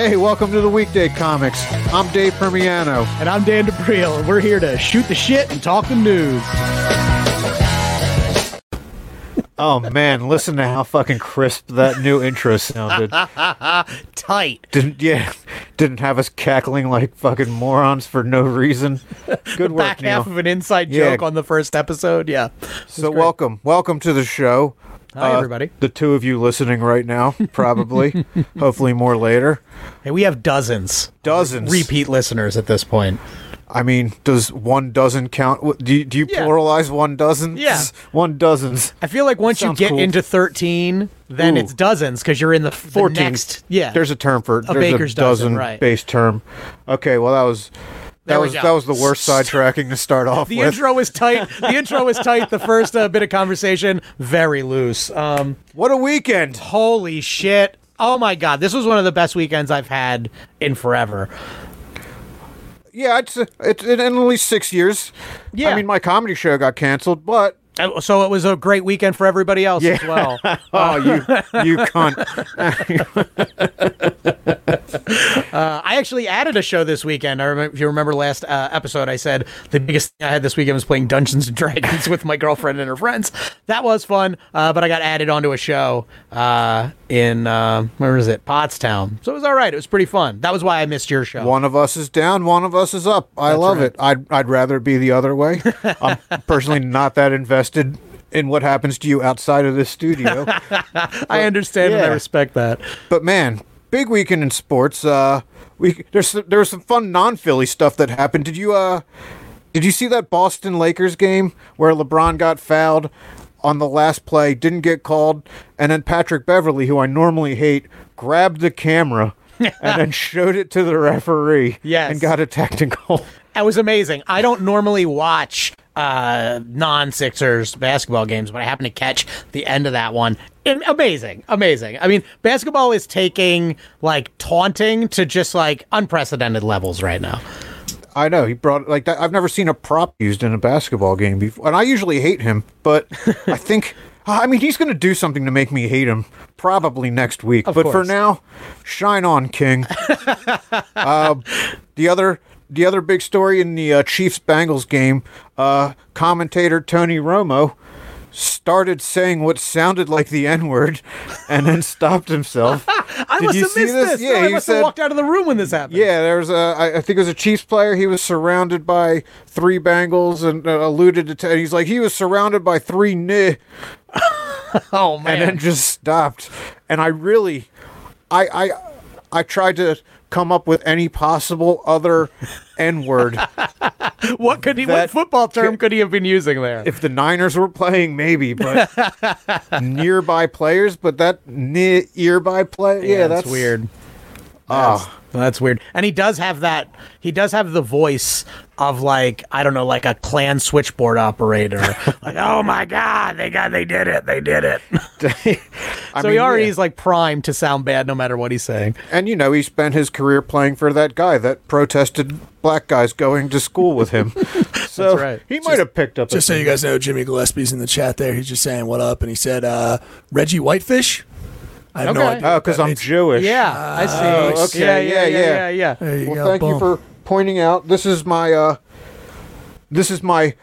Hey, welcome to the Weekday Comics. I'm Dave Primiano. And I'm Dan D'Aprile, and we're here to shoot the shit and talk the news. Oh man, listen to how fucking crisp that new intro sounded. Tight. Didn't yeah, didn't have us cackling like fucking morons for no reason. Good work, Back Neil. half of an inside Yeah. joke on the first episode. Yeah. so welcome, welcome to the show. Uh, Hi, everybody. The two of you listening right now, probably, hopefully more later. Hey, we have dozens Dozens. repeat listeners at this point. I mean, does one dozen count? Do you, do you Yeah. pluralize one dozen? Yeah. one dozens. I feel like once you get cool. into 13, then Ooh. it's dozens because you're in the, the 14. next. Yeah. There's a term for there's baker's a dozen, dozen, right. base term. Okay, well that was There we was that was the worst sidetracking to start off the with. intro was tight. The intro was tight. The first uh, bit of conversation, very loose. Um, What a weekend! holy shit. Oh my God. This was one of the best weekends I've had in forever. Yeah, it's it's in at least six years. Yeah. I mean my comedy show got canceled, but Uh, So it was a great weekend for everybody else as well. oh you you cunt. Uh, I actually added a show this weekend. I remember, if you remember last uh, episode, I said the biggest thing I had this weekend was playing Dungeons and Dragons with my girlfriend and her friends. That was fun, uh, but I got added onto a show uh, in uh, where is it, Pottstown. So it was all right. It was pretty fun. That was why I missed your show. One of us is down, one of us is up. I love right. it. I'd I'd rather be the other way. I'm personally not that invested in what happens to you outside of this studio. I understand and I respect that. But man, big weekend in sports. Uh, we there's there was some fun non-Philly stuff that happened. Did you uh, did you see that Boston Lakers game where LeBron got fouled on the last play, didn't get called, and then Patrick Beverley, who I normally hate, grabbed the camera and then showed it to the referee. Yes. and got a technical. That was amazing. I don't normally watch uh, non Sixers basketball games, but I happened to catch the end of that one. And amazing, amazing. I mean, basketball is taking like taunting to just like unprecedented levels right now. I know he brought like that. I've never seen a prop used in a basketball game before, and I usually hate him, but I think I mean he's going to do something to make me hate him probably next week. but for now, shine on, King. uh, the other the other big story in the uh, Chiefs Bengals game, uh, commentator Tony Romo started saying what sounded like the N word, and then stopped himself. I Did must you have see missed this? this. Yeah, No, I he must said- have walked out of the room when this happened. Yeah, there was a. I think it was a Chiefs player. He was surrounded by three Bengals and uh, alluded to. T- he's like he was surrounded by three nih, Oh man. and then just stopped. And I really, I I I tried to come up with any possible other N word. what could he? What football term could he have been using there? if the Niners were playing, maybe, but nearby players. But that near earby play, yeah, that's weird. Ah. That's weird. And he does have that. He does have the voice of like I don't know, like a Klan switchboard operator. like, oh my god, they got, they did it, they did it. So mean, he already yeah. is like primed to sound bad no matter what he's saying. And you know, he spent his career playing for that guy that protested black guys going to school with him. so That's right. he might have picked up. Just a so you guys know, Jimmy Gillespie's in the chat there. He's just saying what up, and he said uh, Reggie Whitefish. I have no idea. Oh, because I'm. Jewish. Yeah, I see. Oh, okay, yeah, yeah, yeah, yeah, yeah. yeah, yeah. There you Well, go. thank you for pointing out. This is my. uh This is my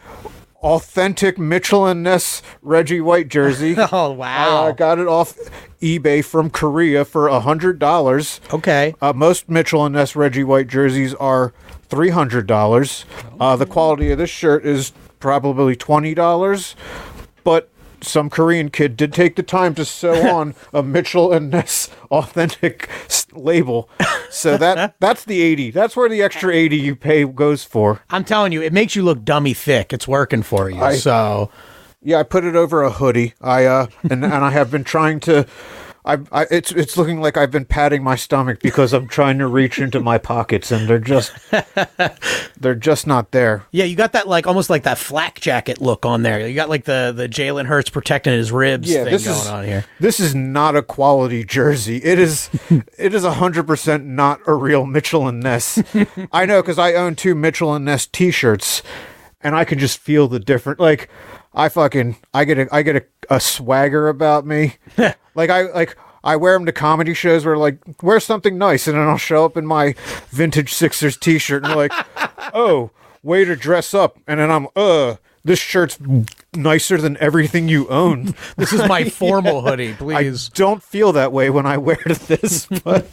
authentic Mitchell and Ness Reggie White jersey. Oh wow. I got it off eBay from Korea for a hundred dollars. okay. Uh, most Mitchell and Ness Reggie White jerseys are three hundred dollars. Uh, the quality of this shirt is probably twenty dollars, but some Korean kid did take the time to sew on a Mitchell and Ness authentic s- label. So that that's the eighty. That's where the extra eighty you pay goes for. I'm telling you, it makes you look dummy thick. It's working for you. I- so Yeah, I put it over a hoodie. I uh and and I have been trying to. I, I it's it's looking like I've been patting my stomach because I'm trying to reach into my pockets and they're just they're just not there. yeah, you got that like almost like that flak jacket look on there. You got like the the Jalen Hurts protecting his ribs Yeah, thing this going is on here. this is not a quality jersey. It is it is hundred percent not a real Mitchell and Ness. I know because I own two Mitchell and Ness T-shirts, and I can just feel the different. Like I fucking I get a I get a, a swagger about me. like I like I wear them to comedy shows where like wear something nice, and then I'll show up in my vintage Sixers T-shirt and like, oh, way to dress up, and then I'm uh. This shirt's nicer than everything you own. This is my formal hoodie, please. I don't feel that way when I wear this, but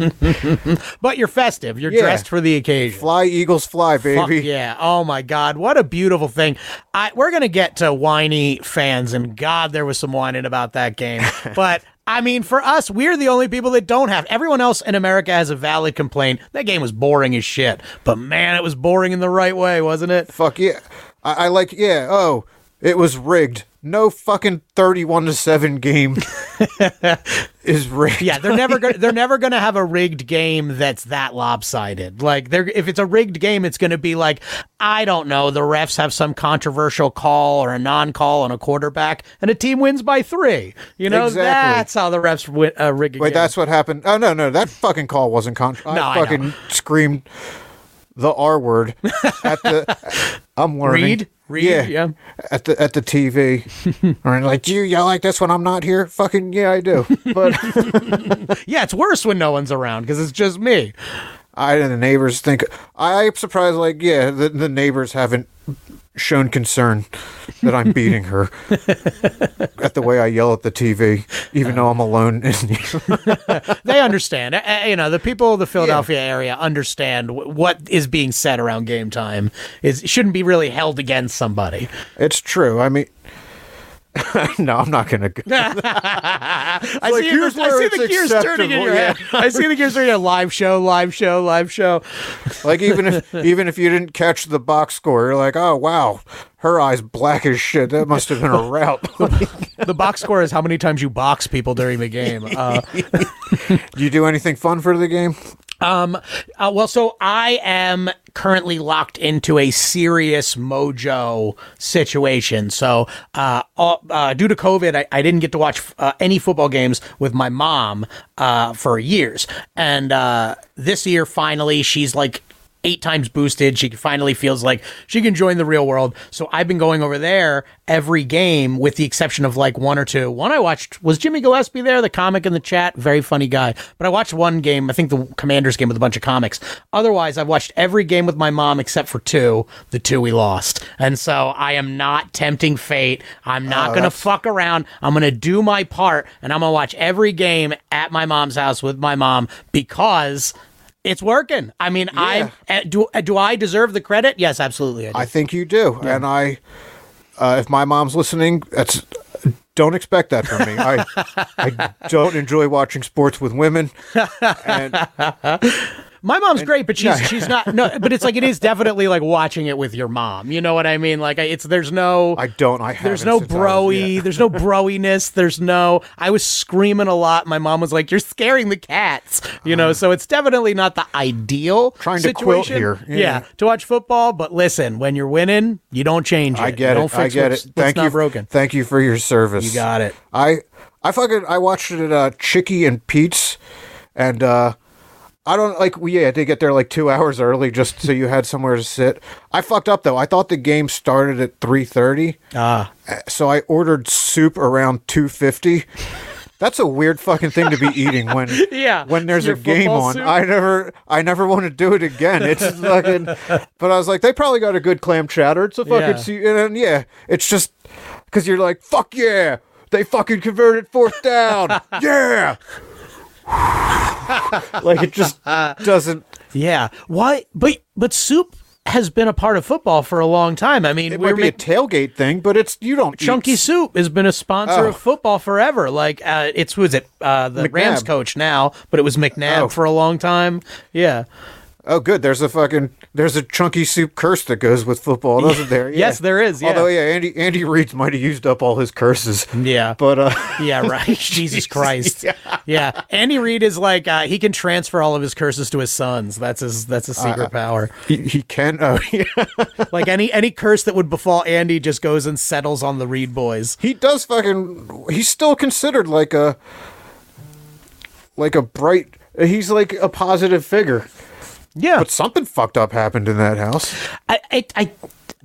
But you're festive. You're Yeah. dressed for the occasion. fly Eagles fly, Fuck baby. yeah. Oh my God. What a beautiful thing. I, we're going to get to whiny fans, and God, there was some whining about that game. but. I mean, for us, we're the only people that don't have. Everyone else in America has a valid complaint. That game was boring as shit. But man, it was boring in the right way, wasn't it? Fuck yeah. I, I like yeah. Oh, it was rigged. No fucking thirty-one to seven game is rigged. Yeah, they're never gonna they're never gonna have a rigged game that's that lopsided. Like they're if it's a rigged game, it's gonna be like I don't know. The refs have some controversial call or a non-call on a quarterback, and a team wins by three. You know, Exactly. that's how the refs win, uh, rig. a Wait, game. that's what happened. Oh no, no, that fucking call wasn't con. No, I I fucking screamed the R word at the. I'm learning. Reed? Reed, Yeah. yeah. At the at the TV. or like, do you yell like this when I'm not here? Fucking yeah, I do. But yeah. It's worse when no one's around because it's just me. I and the neighbors think I'm surprised. Like, yeah, the, the neighbors haven't shown concern that I'm beating her at the way I yell at the TV, even though I'm alone. in the- They understand. You know, the people of the Philadelphia area understand w- what is being said around game time. Is shouldn't be really held against somebody. it's true. I mean. no, I'm not gonna. Go. I like, see, here's I where see the gears turning in your yeah. head. I see the gears turning. in Live show, live show, live show. Like even if even if you didn't catch the box score, you're like, oh wow, her eyes black as shit. That must have been a route. The box score is how many times you box people during the game. Uh, Do you do anything fun for the game? Um, uh, well, so I am currently locked into a serious mojo situation. So, uh, all, uh, due to COVID, I, I didn't get to watch uh, any football games with my mom uh, for years, and uh, this year finally she's like eight times boosted. She finally feels like she can join the real world. So I've been going over there every game, with the exception of like one or two. One I watched was Jimmy Gillespie there, the comic in the chat, very funny guy. But I watched one game, I think the Commanders game with a bunch of comics. Otherwise, I've watched every game with my mom except for two, the two we lost. And so I am not tempting fate. I'm not oh, gonna fuck around. I'm gonna do my part, and I'm gonna watch every game at my mom's house with my mom because. It's working. I mean, I uh, do. Uh, do I deserve the credit? Yes, absolutely. I do. I think you do, and I, uh, if my mom's listening, that's don't expect that from me. I I don't enjoy watching sports with women, and My mom's great, but she's she's not. No, but it's like it is definitely like watching it with your mom. You know what I mean? Like it's there's no. I don't. I there's no broy. There's no broiness. There's no. I was screaming a lot. My mom was like, "You're scaring the cats," you know. So it's definitely not the ideal Trying to quilt situation. here. Yeah. Yeah. to watch football. But listen, when you're winning, you don't change it. I get it. I get it. Thank you. broken. Thank you for your service. You got it. I I fucking I watched it at uh, Chicky and Pete's, and uh, I don't like we had to get there like two hours early just so you had somewhere to sit. I fucked up though. I thought the game started at three thirty, Ah. so I ordered soup around two fifty. That's a weird fucking thing to be eating when Yeah, when there's a game on. soup. I never I never want to do it again. It's fucking. But I was like, they probably got a good clam chowder. It's a fucking Yeah. see, and yeah, it's just because you're like, fuck yeah, they fucking converted fourth down, yeah. like it just doesn't. Yeah. Why? But but soup has been a part of football for a long time. I mean, It we're might be a tailgate thing, but it's you don't eat Chunky Soup has been a sponsor Oh. of football forever. Like uh, it's is it uh, the Rams coach now, but it was McNabb Oh. for a long time. Yeah. Oh, good. There's a fucking there's a chunky soup curse that goes with football, doesn't there? Yes, there is, yeah. Although, yeah, Andy Andy Reid might have used up all his curses. Yeah. But uh, Yeah, right. Jesus Christ. Yeah. yeah. Andy Reid is like uh, he can transfer all of his curses to his sons. That's his that's a secret power. he, he can. Oh, yeah. Like any any curse that would befall Andy just goes and settles on the Reid boys. he does fucking. He's still considered like a like a bright. He's like a positive figure. Yeah. But something fucked up happened in that house. I, I, I,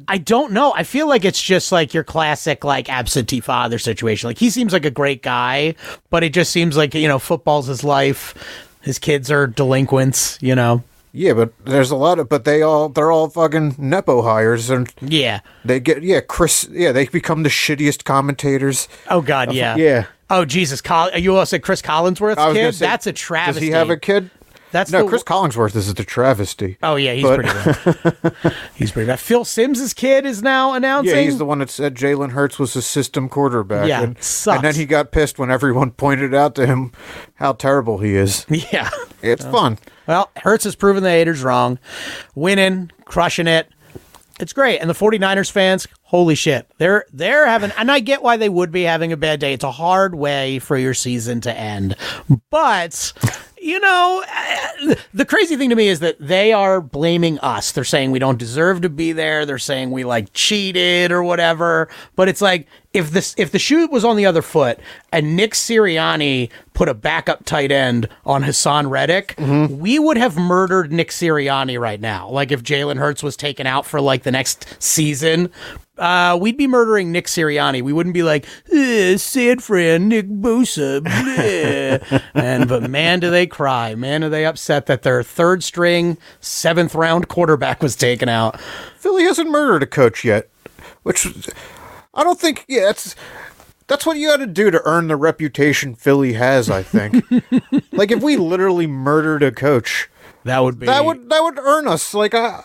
I don't know. I feel like it's just like your classic like absentee father situation. Like he seems like a great guy, but it just seems like you know football's his life. His kids are delinquents. You know. Yeah, but there's a lot of, but they all, they're all fucking nepo hires, and Yeah. they get, yeah, Chris, yeah, they become the shittiest commentators. Oh God. Yeah. yeah. Oh Jesus. Col- you also said Chris Collinsworth's I was gonna kid. say, That's a travesty. Does he have a kid? That's no, the- Chris Collinsworth is the travesty. Oh yeah, he's But- pretty bad. he's pretty bad. Phil Simms's kid is now announcing. Yeah, he's the one that said Jalen Hurts was a system quarterback. Yeah, and, sucks. and then he got pissed when everyone pointed out to him how terrible he is. Yeah. It's fun. Well, Hurts has proven the haters wrong. Winning, crushing it. It's great. And the 49ers fans, holy shit. They're they're having and I get why they would be having a bad day. It's a hard way for your season to end. But you know, eh, the crazy thing to me is that they are blaming us. They're saying we don't deserve to be there. They're saying we like cheated or whatever. But it's like if this if the shoe was on the other foot and Nick Sirianni put a backup tight end on Haason Reddick, we would have murdered Nick Sirianni right now. Like if Jalen Hurts was taken out for like the next season. Uh, we'd be murdering Nick Sirianni. We wouldn't be like, eh, San Fran, Nick Bosa, and but man, do they cry? Man, are they upset that their third string, seventh round quarterback was taken out? Philly hasn't murdered a coach yet, which I don't think. Yeah, that's that's what you got to do to earn the reputation Philly has. I think. like if we literally murdered a coach, That would be that would that would earn us. Like I.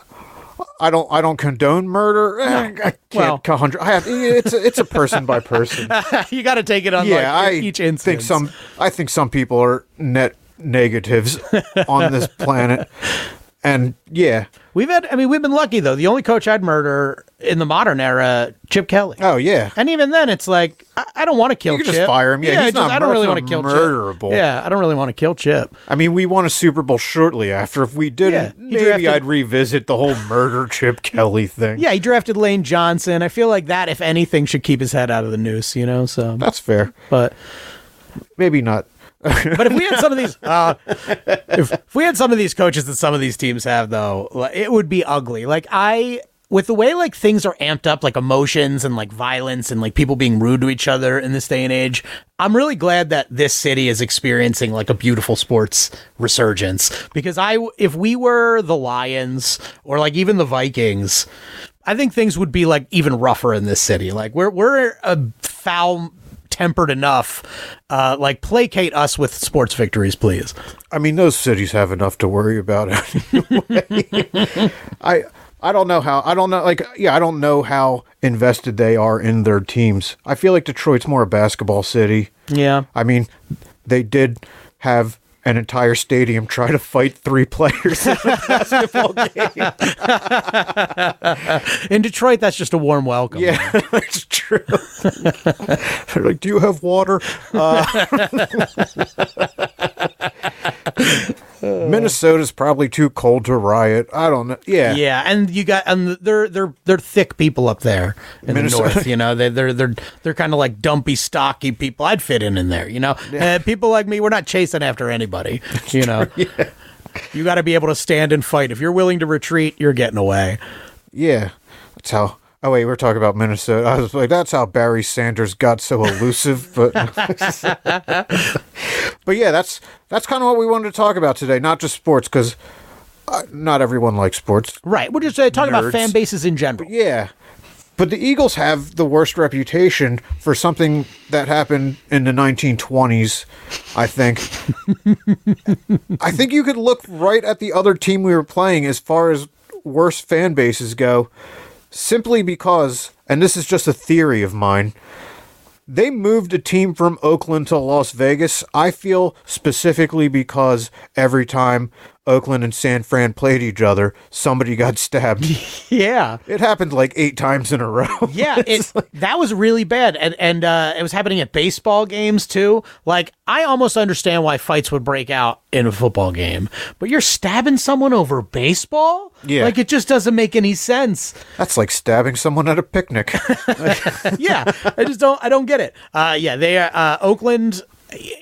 I don't. I don't condone murder. Eh, I can't. Well- I have. It's a, it's a person by person. you got to take it on yeah, like I each instance. think some. I think some people are net negatives on this planet, and yeah. We've had. I mean, we've been lucky though. The only coach I'd murder in the modern era, Chip Kelly. Oh yeah. And even then, it's like I, I don't want to kill You Chip. just fire him. Yeah, he's just- not I don't really want to kill murderable. Chip. Yeah, I don't really want to kill Chip. I mean, we won a Super Bowl shortly after. If we didn't, Yeah, maybe drafted- I'd revisit the whole murder Chip Kelly thing. Yeah, he drafted Lane Johnson. I feel like that, if anything, should keep his head out of the noose. You know. So, That's fair. but Maybe not. but if we had some of these, uh, if, if we had some of these coaches that some of these teams have, though, it would be ugly. Like I, with the way like things are amped up, like emotions and like violence and like people being rude to each other in this day and age, I'm really glad that this city is experiencing like a beautiful sports resurgence. Because I, if we were the Lions or like even the Vikings. I think things would be like even rougher in this city. Like we're we're a foul tempered enough. Uh, like placate us with sports victories, please. I mean, those cities have enough to worry about anyway. I I don't know how. I don't know. Like, yeah, I don't know how invested they are in their teams. I feel like Detroit's more a basketball city. Yeah. I mean, they did have an entire stadium try to fight three players in a basketball game. In Detroit, that's just a warm welcome. Yeah, that's true. They're like, "Do you have water?" Uh, Minnesota's probably too cold to riot. I don't know. Yeah, Yeah, and you got and they're they're they're thick people up there in Minnesota- the north. You know, they they're they're they're kind of like dumpy, stocky people. I'd fit in in there. You know, uh, people like me, we're not chasing after anybody. You know, you got to be able to stand and fight. If you're willing to retreat, you're getting away. yeah. That's how. Oh wait, we're talking about Minnesota. I was like, that's how Barry Sanders got so elusive. But but yeah, that's that's kind of what we wanted to talk about today. Not just sports, because uh, not everyone likes sports. Right. We're just uh, talking about fan bases in general. Yeah. But the Eagles have the worst reputation for something that happened in the 1920s, I think. I think you could look right at the other team we were playing as far as worst fan bases go, simply because, and this is just a theory of mine, they moved a team from Oakland to Las Vegas. I feel specifically because every time Oakland and San Fran played each other, somebody got stabbed. Yeah. It happened like eight times in a row. Yeah, it, that was really bad, and and uh, it was happening at baseball games too. Like, I almost understand why fights would break out in a football game, but you're stabbing someone over baseball. Yeah. like it just doesn't make any sense. That's like stabbing someone at a picnic. yeah, I just don't. I don't get it. Uh, yeah, they uh, Oakland.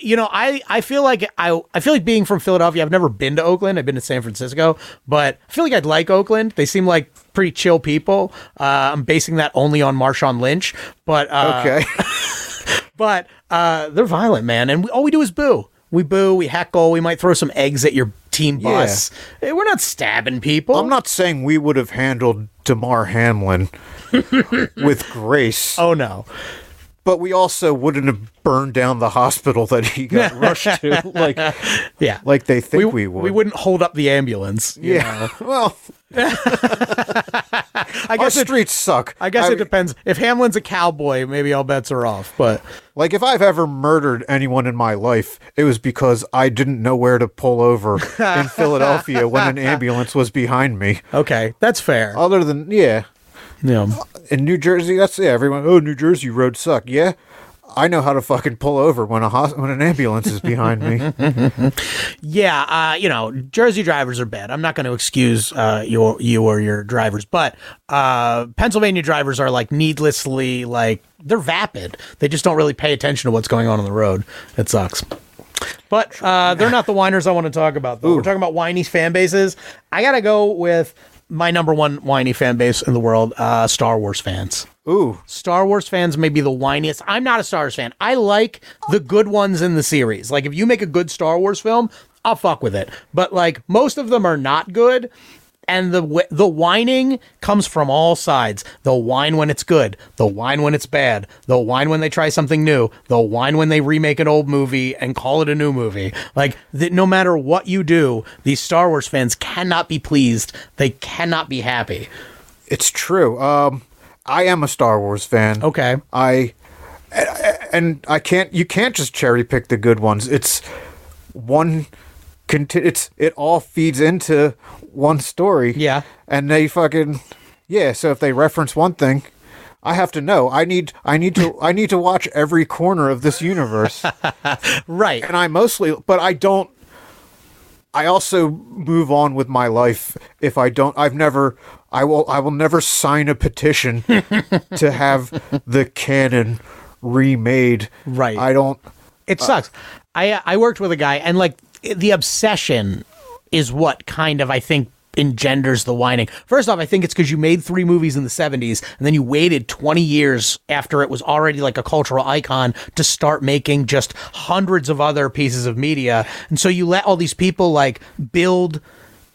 You know, I, I feel like I I feel like being from Philadelphia. I've never been to Oakland. I've been to San Francisco, but I feel like I'd like Oakland. They seem like pretty chill people. Uh, I'm basing that only on Marshawn Lynch, but uh, Okay. but uh, they're violent, man, and we, all we do is boo. We boo, we heckle, we might throw some eggs at your team Yeah. bus. Eh, We're not stabbing people. I'm not saying we would have handled Damar Hamlin with grace, Oh no. But we also wouldn't have burned down the hospital that he got rushed to, like Yeah. like they think we, would. We wouldn't hold up the ambulance. you Yeah. Well, I our guess it, streets suck. I guess it depends. If Hamlin's a cowboy, maybe all bets are off. But Like if I've ever murdered anyone in my life, it was because I didn't know where to pull over in Philadelphia when an ambulance was behind me. okay, that's fair. Other than yeah, Yeah. In New Jersey, that's yeah. Everyone, oh, New Jersey roads suck. Yeah, I know how to fucking pull over when a hos- when an ambulance is behind me. Yeah, uh, you know, Jersey drivers are bad. I'm not going to excuse uh, your you or your drivers, but uh, Pennsylvania drivers are like needlessly like they're vapid. They just don't really pay attention to what's going on on the road. It sucks. But uh, they're not the whiners I want to talk about. Though. We're talking about whiny fan bases. I got to go with my number one whiny fan base in the world: uh, Star Wars fans. Ooh, Star Wars fans may be the whiniest. I'm not a Star Wars fan. I like the good ones in the series. Like if you make a good Star Wars film, I'll fuck with it. But like most of them are not good. And the the whining comes from all sides. They'll whine when it's good. They'll whine when it's bad. They'll whine when they try something new. They'll whine when they remake an old movie and call it a new movie. Like that, no matter what you do, these Star Wars fans cannot be pleased. They cannot be happy. it's true. Um, I am a Star Wars fan. Okay. I and I can't. You can't just cherry pick the good ones. It's one. Conti- it's it all feeds into one story. Yeah. and they fucking yeah. So if they reference one thing, I have to know. I need. I need to. I need to watch every corner of this universe. Right. and I mostly, but I don't. I also move on with my life if I don't. I've never. I will. I will never sign a petition to have the canon remade. Right. I don't. It uh, sucks. I I worked with a guy, and like the obsession is what kind of I think engenders the whining. First off, I think it's because you made three movies in the '70s, and then you waited 20 years after it was already like a cultural icon to start making just hundreds of other pieces of media, and so you let all these people like build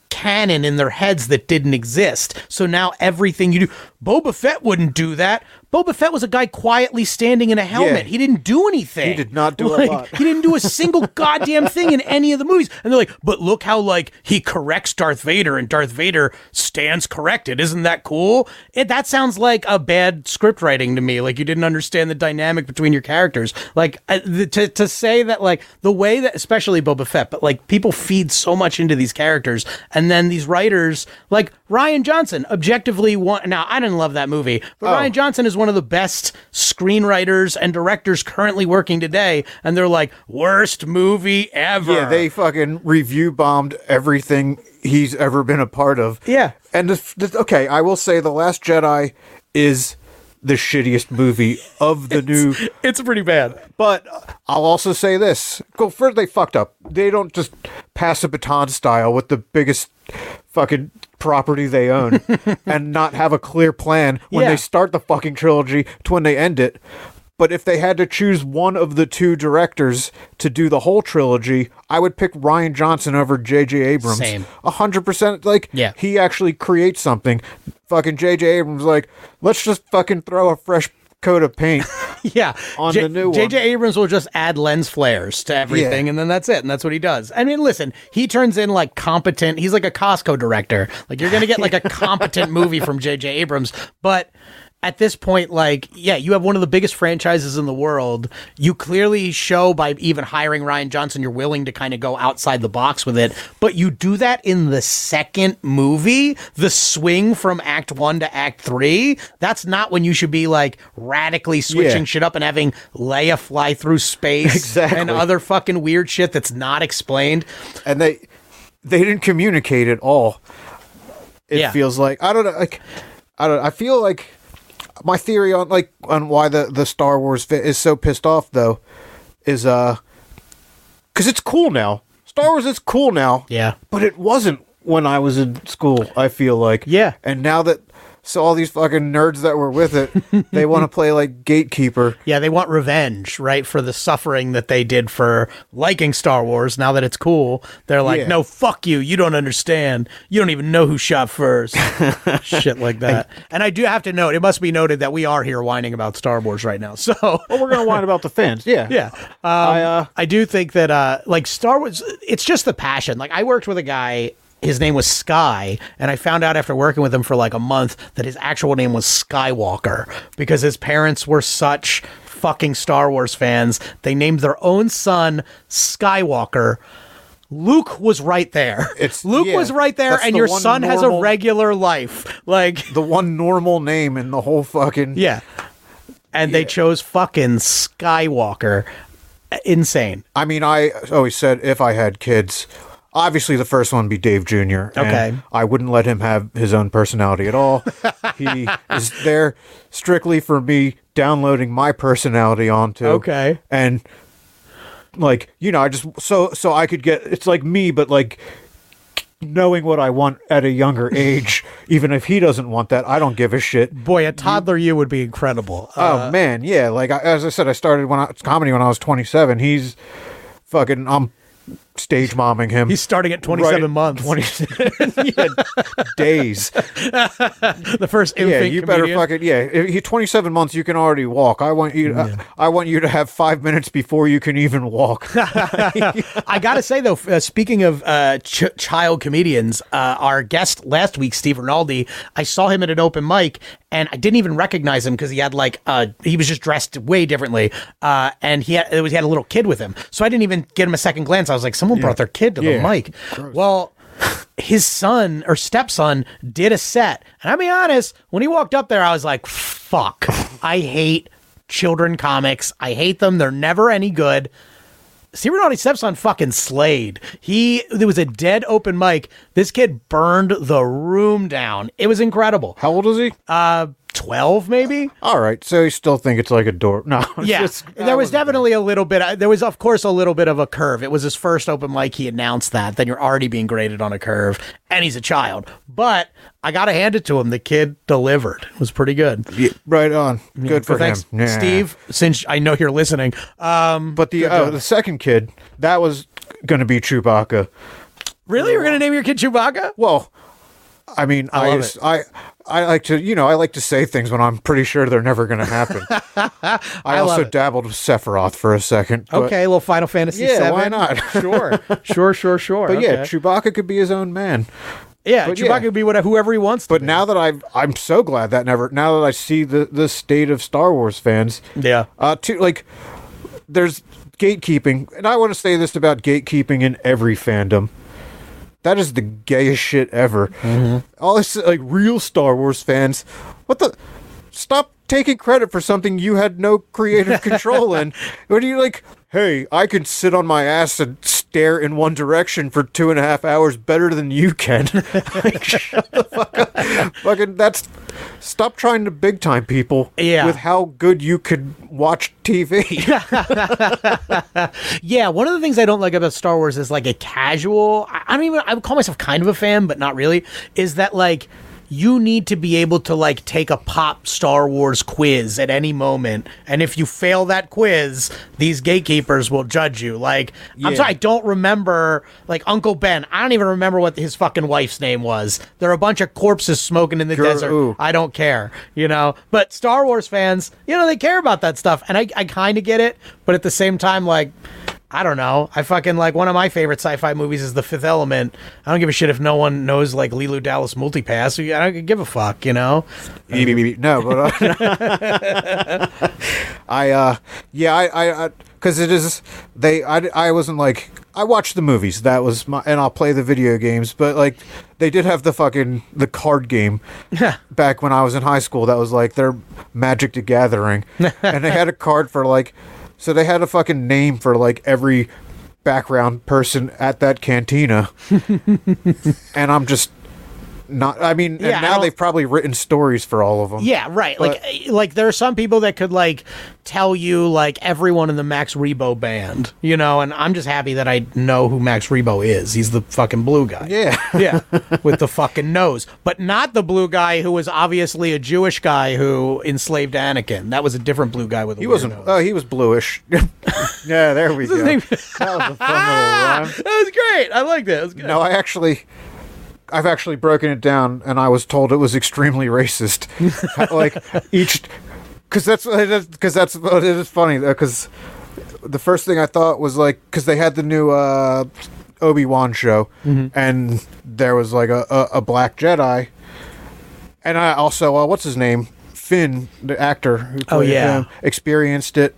canon in their heads that didn't exist. So now everything you do, Boba Fett wouldn't do that. Boba Fett was a guy quietly standing in a helmet. Yeah. He didn't do anything. He did not do a lot. he didn't do a single goddamn thing in any of the movies. And they're like, but look how like he corrects Darth Vader and Darth Vader stands corrected. Isn't that cool? It, that sounds like a bad script writing to me. Like you didn't understand the dynamic between your characters. Like uh, the, to to say that like the way that especially Boba Fett, but like people feed so much into these characters, and then these writers like Rian Johnson objectively one. Now I didn't love that movie, but Rian Johnson is one of the best screenwriters and directors currently working today, and they're like worst movie ever. Yeah, they fucking review bombed everything he's ever been a part of. Yeah. and the, the, okay, I will say the Last Jedi is the shittiest movie of the new. it's pretty bad. But I'll also say this: go first. They fucked up. They don't just pass a baton style with the biggest fucking property they own and not have a clear plan when Yeah. they start the fucking trilogy to when they end it. But if they had to choose one of the two directors to do the whole trilogy, I would pick Rian Johnson over J.J. Abrams. Same. A hundred percent. Like, Yeah. he actually creates something. Fucking J.J. Abrams, like, let's just fucking throw a fresh coat of paint. Yeah, On the new one. J.J. Abrams will just add lens flares to everything, Yeah. and then that's it, and that's what he does. I mean, listen, he turns in like competent. He's like a Costco director. Like you're gonna get like a competent movie from J.J. Abrams, but. At this point, like, yeah, you have one of the biggest franchises in the world. You clearly show by even hiring Rian Johnson, you're willing to kind of go outside the box with it. But you do that in the second movie, the swing from act one to act three. That's not when you should be like radically switching Yeah. shit up and having Leia fly through space Exactly. and other fucking weird shit that's not explained. and they they didn't communicate at all. It Yeah. feels like I don't know. Like I don't. I feel like my theory on like on why the the Star Wars fit is so pissed off though is uh because it's cool now. Star Wars is cool now. Yeah. but it wasn't when I was in school. I feel like Yeah. and now that so all these fucking nerds that were with it, they want to play like gatekeeper. Yeah, they want revenge, right, for the suffering that they did for liking Star Wars. Now that it's cool, they're like, Yeah. no, fuck you. You don't understand. You don't even know who shot first. Shit like that. And I do have to note, it must be noted that we are here whining about Star Wars right now. So, Well, we're gonna whine about the fans. Yeah, yeah. Um, I, uh, I do think that, uh, like, Star Wars, it's just the passion. Like, I worked with a guy. His name was Sky, and I found out after working with him for like a month that his actual name was Skywalker because his parents were such fucking Star Wars fans. They named their own son Skywalker. Luke was right there. It's- Luke yeah, was right there, and the your son has a regular life. Like, the one normal name in the whole fucking yeah. And they Yeah. chose fucking Skywalker. Insane. I mean, I always said if I had kids, obviously the first one would be Dave Jr. Okay. I wouldn't let him have his own personality at all. he is there strictly for me downloading my personality onto. Okay. And like, you know, I just so so I could get it's like me, but like knowing what I want at a younger age, even if he doesn't want that, I don't give a shit. Boy, a toddler you would be incredible. Uh, Oh man, yeah. Like I, as I said, I started when I comedy when I was 27. He's fucking. I'm stage momming him. he's starting at 27 Right, months. 27 yeah, days. the first Yeah, you better comedian. fucking yeah. If you 27 months, you can already walk. I want you. I, I want you to have five minutes before you can even walk. I gotta say though, uh, speaking of uh, ch- child comedians, uh, our guest last week, Steve Rinaldi, I saw him at an open mic, and I didn't even recognize him because he had like uh, he was just dressed way differently, uh, and he had, was, he had a little kid with him, so I didn't even get him a second glance. I was like, someone brought their kid to the Yeah. mic. Well. His son or stepson did a set, and I'll be honest. When he walked up there, I was like, "Fuck! I hate children comics. I hate them. They're never any good." Steve Rinaldi's stepson fucking slayed. He there was a dead open mic. This kid burned the room down. It was incredible. How old is he? Uh, twelve maybe. All right, so you still think it's like a door? No. it's Yeah, just- there was wasn't- definitely a little bit. uh, There was, of course, a little bit of a curve. It was his first open mic. He announced that. Then you're already being graded on a curve, and he's a child. But I gotta hand it to him. The kid delivered. It was pretty good. Yeah, right on. Good for thanks, him, Yeah. Steve. Since I know you're listening, um, But the uh, the second kid that was going to be Chewbacca. really, you're gonna name your kid Chewbacca? Well, I mean, I love just- it. I I like to you know I like to say things when I'm pretty sure they're never going to happen. I, love also dabbled with Sephiroth for a second. but- Okay, a little Final Fantasy Yeah, VII. why not? sure, sure, sure, sure. But yeah, okay. Chewbacca could be his own man. yeah, but Chewbacca yeah. could be whatever, whoever he wants. To But be. now that I've, I'm so glad that never. Now that I see the the state of Star Wars fans, yeah, uh, to like, there's gatekeeping, and I want to say this about gatekeeping in every fandom. That is the gayest shit ever. Mm-hmm. All this like real Star Wars fans, what the? Stop taking credit for something you had no creative control in. What do you like? Hey, I can sit on my ass and stare in one direction for two and a half hours better than you can. like, shut the fuck up. Fucking that's. Stop trying to big time people Yeah. with how good you could watch TV. yeah. One of the things I don't like about Star Wars is like a casual. I I don't even. I would call myself kind of a fan, but not really. Is that like you need to be able to like take a pop Star Wars quiz at any moment, and if you fail that quiz, these gatekeepers will judge you. Like I'm sorry, I don't remember like Uncle Ben. I don't even remember what his fucking wife's name was. There are a bunch of corpses smoking in the desert. ooh. I don't care, you know. But Star Wars fans, you know, they care about that stuff, and I, I kind of get it. But at the same time, like, I don't know. I fucking like one of my favorite sci-fi movies is The Fifth Element. I don't give a shit if no one knows like Leeloo Dallas Multipass. I don't give a fuck, you know. no, but uh, I, uh, yeah, I, I, because it is they. I, I wasn't like I watched the movies. That was my, and I'll play the video games. But like they did have the fucking the card game back when I was in high school. That was like their Magic the Gathering, and they had a card for like, so they had a fucking name for like every background person at that cantina, and I'm just not. I mean, Yeah, and now they've probably written stories for all of them. Yeah, right. Like eh, like there are some people that could like tell you like everyone in the Max Rebo band, you know, and I'm just happy that I know who Max Rebo is. He's the fucking blue guy. Yeah. yeah, with the fucking nose, but not the blue guy who was obviously a Jewish guy who enslaved Anakin. That was a different blue guy with a He wasn't. nose. Oh, he was bluish. yeah, there we go. That was a fun little rhyme. that was great. I like that. It was good. No, I actually, I've actually broken it down, and I was told it was extremely racist. like each, because that's because that's it is funny because the first thing I thought was like because they had the new uh, Obi Wan show, and there was like a, a, a black Jedi, and I also uh, what's his name Finn, the actor who Oh, played yeah. him, experienced it.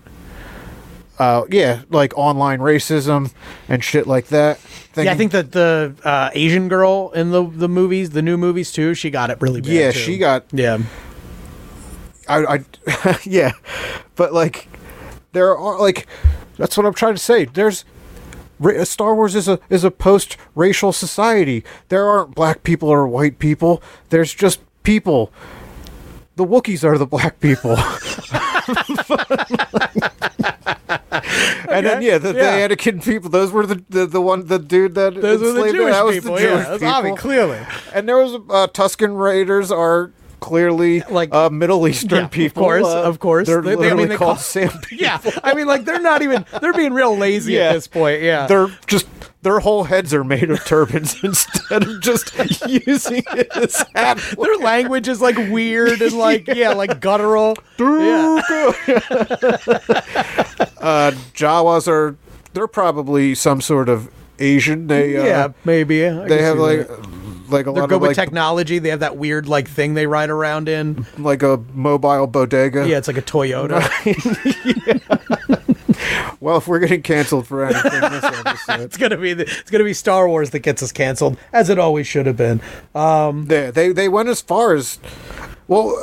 Uh, yeah, like online racism and shit like that. Yeah, I think that the uh, Asian girl in the the movies, the new movies too, she got it really bad. Yeah, too. she got Yeah. I, I yeah, but like there are like that's what I'm trying to say. There's Star Wars is a is a post racial society. There aren't black people or white people. There's just people. The Wookiees are the black people. and then yeah, the, yeah. the Anakin people. Those were the the, the one the dude that Those were the Jewish that was people. The yeah, Jewish that's people. obvious, clearly. And there was uh, Tusken Raiders are clearly Like- uh, Middle Eastern Yeah, of people. course, uh, of course. They're They- they- I literally mean, they called call- Sam. people. Yeah, I mean, like they're not even they're being real lazy Yeah. at this point. Yeah, They're just their whole heads are made of turbans instead of just using it as hat. their language is like weird and like yeah, like guttural. Yeah. uh, Jawas are they're probably some sort of Asian. They uh, yeah, maybe. I they have like that. Like a they're lot good of with like technology. They have that weird like thing they ride around in. like a mobile bodega. Yeah, it's like a Toyota. Well, if we're getting canceled for anything this episode, it's gonna be the, it's gonna be Star Wars that gets us canceled, as it always should have been. Um, they they they went as far as well.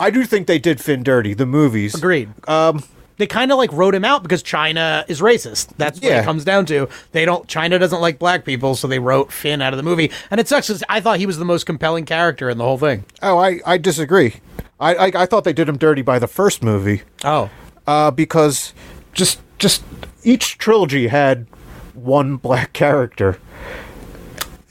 I do think they did Finn dirty. The movies. agreed. Um, they kind of like wrote him out because China is racist. That's what Yeah. it comes down to. They don't. China doesn't like black people, so they wrote Finn out of the movie. And it sucks. I thought he was the most compelling character in the whole thing. Oh, I, I disagree. I, I I thought they did him dirty by the first movie, Oh, uh, because just just each trilogy had one black character,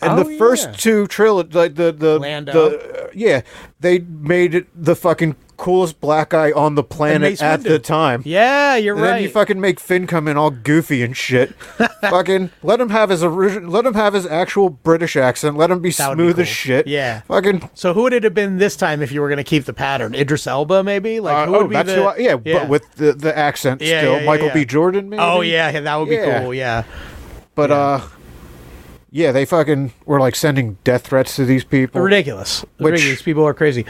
and Oh, the first yeah. two trilogy, like the the Lando. the uh, yeah, they made it the fucking coolest black guy on the planet at Windu. the time. yeah, you're And right. then you fucking make Finn come in all goofy and shit. fucking let him have his original, let him have his actual British accent. Let him be That would be smooth as shit. Yeah. Fucking so who would it have been this time if you were going to keep the pattern? Idris Elba, maybe? Like Uh, who would oh, be that's the? who I, yeah, but with the, the accent Yeah, still. yeah, yeah, Michael yeah. B. Jordan, maybe? Oh yeah, yeah, that would be Yeah. cool. Yeah. But, uh, yeah, they fucking were like sending death threats to these people. ridiculous. Which- ridiculous. People are crazy.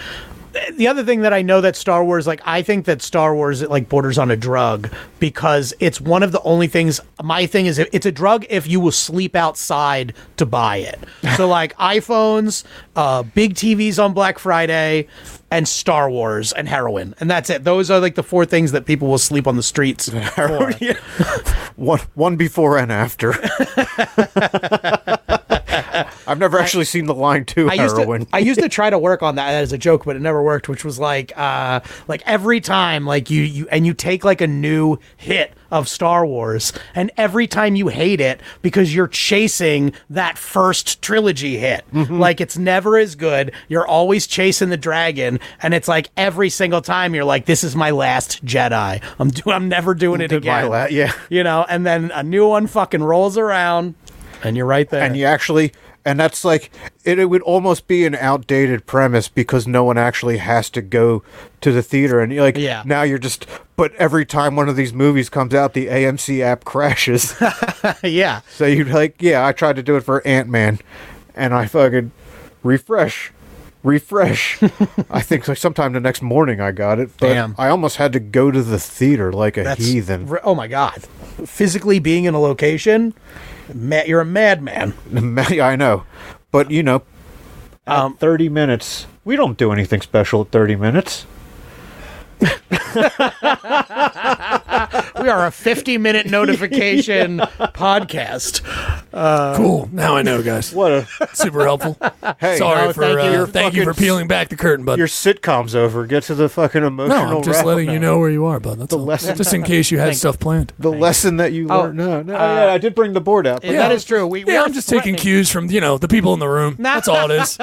The other thing that I know that Star Wars, like, I think that Star Wars like borders on a drug because it's one of the only things. My thing is, it's a drug if you will sleep outside to buy it. So like iPhones, uh, big TVs on Black Friday, and Star Wars and heroin, and that's it. Those are like the four things that people will sleep on the streets for. One, one before and after. I've never actually seen the line to I used heroin. to I used to try to work on that as a joke, but it never worked. Which was like, uh, like every time, like you you and you take like a new hit of Star Wars, and every time you hate it because you're chasing that first trilogy hit. Mm-hmm. Like it's never as good. You're always chasing the dragon, and it's like every single time you're like, "This is my last Jedi. I'm do- I'm never doing it Did again." la- yeah. you know. And then a new one fucking rolls around, and you're right there. and you actually and that's like it, it would almost be an outdated premise because no one actually has to go to the theater and you're like Yeah. now you're just but every time one of these movies comes out the AMC app crashes yeah. so you're like yeah I tried to do it for Ant-Man and I fucking refresh refresh I think like sometime the next morning I got it but Damn. I almost had to go to the theater like a That's heathen Oh my god! Physically being in a location, ma- you're a madman. I know but you know Um, 30 minutes we don't do anything special at 30 minutes we are a 50 minute notification podcast. Cool. Now I know, guys. What a Super helpful. hey! Sorry no, for thank you. uh, thank you for peeling back the curtain, bud. Your sitcom's over. Get to the fucking no, emotional. I'm just wrap. letting you know where you are, bud. That's all. lesson- Just in case you had stuff planned. the lesson that you Oh, learned. No, no, uh, yeah, I did bring the board out. but- That is true. We, we Yeah, are I'm just taking cues from you know the people in the room. That's all it is.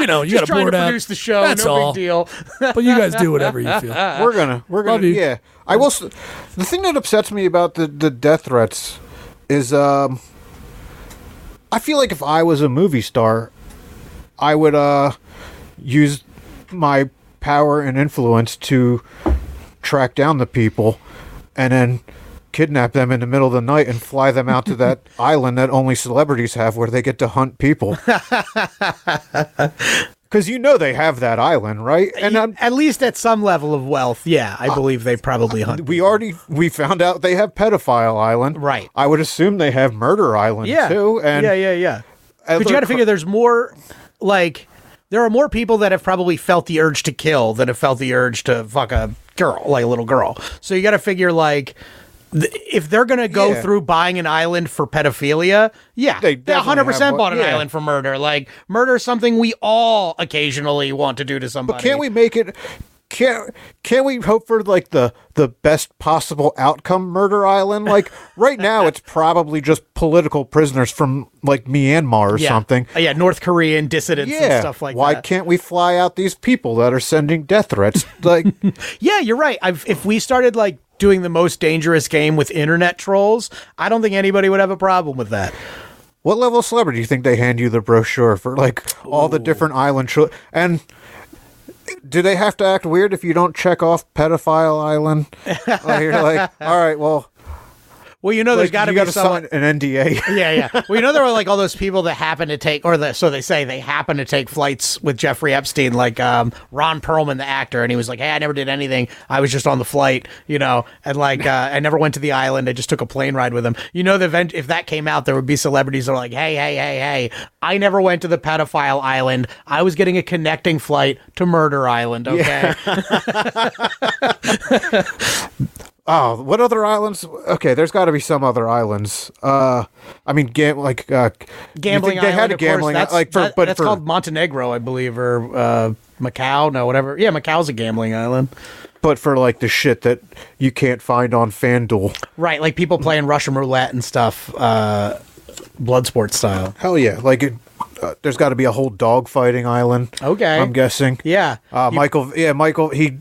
You know, you got Just to board to out. produce the show. That's no all. big deal. But you guys do whatever you feel. we're gonna we're gonna Love you. yeah i will the thing that upsets me about the the death threats is um i feel like if i was a movie star i would uh use my power and influence to track down the people and then kidnap them in the middle of the night and fly them out to that island that only celebrities have where they get to hunt people because you know they have that island right and I'm, At least at some level of wealth, yeah, I uh, believe they probably hunt. we already we found out they have pedophile island Right. i would assume they have murder island yeah, too and yeah, yeah, yeah. But you got to figure there's more, like, there are more people that have probably felt the urge to kill than have felt the urge to fuck a girl, like a little girl. So you got to figure, like, if they're gonna go Yeah. through buying an island for pedophilia, yeah, They they 100 percent one, bought an yeah. island for murder. Like murder is something we all occasionally want to do to somebody. But can't we make it can't can we hope for like the the best possible outcome murder island like right now it's probably just political prisoners from like myanmar or yeah. something Uh, yeah, North Korean dissidents and yeah stuff like why that. Why can't we fly out these people that are sending death threats like Yeah, you're right. I've, if we started like doing the most dangerous game with internet trolls, I don't think anybody would have a problem with that. What level of celebrity do you think they hand you the brochure for like all the different island tro- and do they have to act weird if you don't check off pedophile island? like, you're like, all right, well, Well, you know, there's got to be someone. an NDA. yeah, yeah. Well, you know, there were like all those people that happen to take, or the, so they say, they happen to take flights with Jeffrey Epstein, like um, Ron Perlman, the actor, and he was like, "Hey, I never did anything. I was just on the flight, you know, and like uh, I never went to the island. I just took a plane ride with him." You know, the event if that came out, there would be celebrities that are like, "Hey, hey, hey, hey, I never went to the pedophile island. I was getting a connecting flight to Murder Island." Okay, oh, what other islands? Okay, there's got to be some other islands. Uh, I mean, gam- like uh, gambling they island. had a course, gambling that's, like for, that- but that's for called Montenegro, I believe, or uh, Macau. No, whatever. Yeah, Macau's a gambling island. but for like the shit that you can't find on FanDuel. Right, like people playing Russian roulette and stuff, uh, blood sports style. Hell yeah, like it, uh, there's got to be a whole dog fighting island. Okay. I'm guessing. Yeah. Uh, You- Michael, yeah, Michael, he.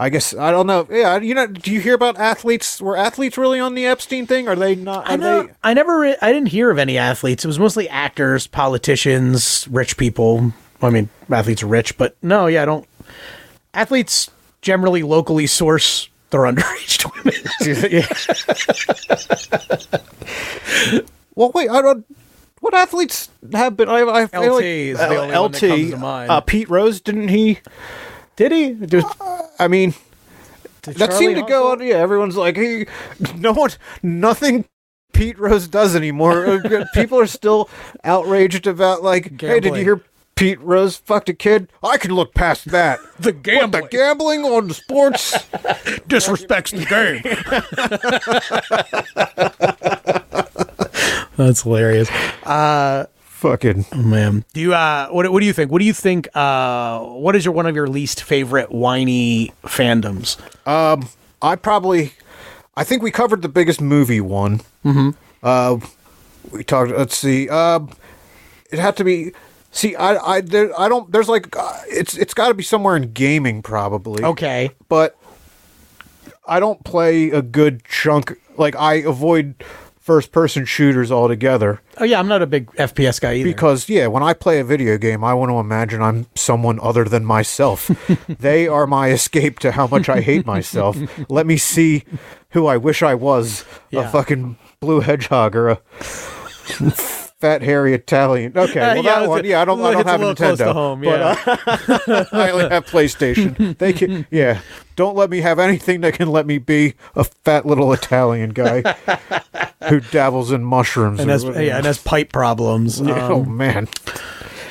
I guess I don't know. Yeah, you know, do you hear about athletes? Were athletes really on the Epstein thing? Are they not? Are I know. they? I never. Re- I didn't hear of any athletes. It was mostly actors, politicians, rich people. I mean, athletes are rich, but no, yeah, I don't. Athletes generally locally source their underage women. Well, wait, I don't. What athletes have been? I, I feel LT like, is the only one that LT, comes to mind. Uh, Pete Rose, didn't he? Did he? Did, I mean, that seemed to go on. Yeah, everyone's like, hey, no one, nothing. Pete Rose does anymore. Uh, People are still outraged about like, hey, did you hear Pete Rose fucked a kid? I can look past that. The What, gambling the gambling on the sports. disrespects the game. That's hilarious. Fucking. Oh, man. Do you uh what what do you think? What do you think uh what is your one of your least favorite whiny fandoms? Um I probably, I think we covered the biggest movie one. Mm-hmm. Uh, we talked. Let's see. Uh, it had to be. See, I, I, there, I don't. There's like, uh, it's, it's got to be somewhere in gaming probably. Okay. But I don't play a good chunk. Like I avoid first-person shooters altogether Oh yeah, I'm not a big FPS guy either. because yeah, when I play a video game, I want to imagine I'm someone other than myself. they are my escape to how much I hate myself. Let me see who I wish I was. Yeah. A fucking blue hedgehog or a fat hairy Italian. Okay, well yeah, that one. a- Yeah, I don't. I don't a have little Nintendo. home, but, uh, I only have PlayStation. They can. Yeah, don't let me have anything that can let me be a fat little Italian guy who dabbles in mushrooms. and has yeah, and has pipe problems. Um, oh man.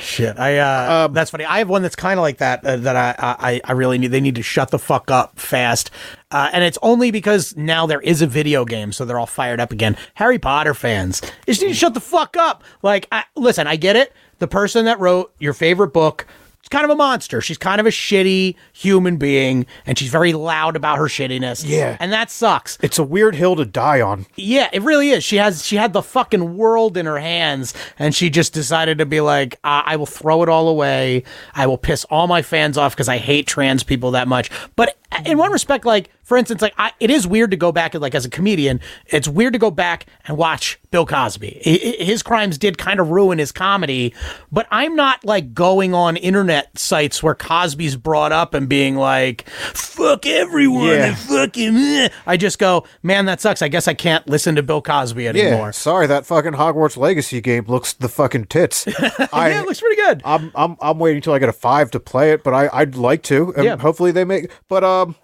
Shit, I uh, Um, that's funny. I have one that's kind of like that uh, that I, I I really need. They need to shut the fuck up fast, uh, and it's only because now there is a video game, so they're all fired up again. Harry Potter fans, you just need to shut the fuck up. Like, I, listen, I get it. The person that wrote your favorite book. Kind of a monster. She's kind of a shitty human being, and she's very loud about her shittiness. Yeah. and that sucks. It's a weird hill to die on. Yeah, it really is. She has she had the fucking world in her hands, and she just decided to be like, uh, I will throw it all away. I will piss all my fans off because I hate trans people that much. But in one respect, like for instance, like I, it is weird to go back and like as a comedian, it's weird to go back and watch Bill Cosby. I- His crimes did kind of ruin his comedy, but I'm not like going on internet sites where Cosby's brought up and being like, "Fuck everyone," Yeah. and fucking. eh." I just go, man, that sucks. I guess I can't listen to Bill Cosby anymore. Yeah, sorry, that fucking Hogwarts Legacy game looks the fucking tits. I, yeah, it looks pretty good. I'm I'm I'm waiting till I get a five to play it, but I I'd like to, and Yeah. hopefully they make. But um,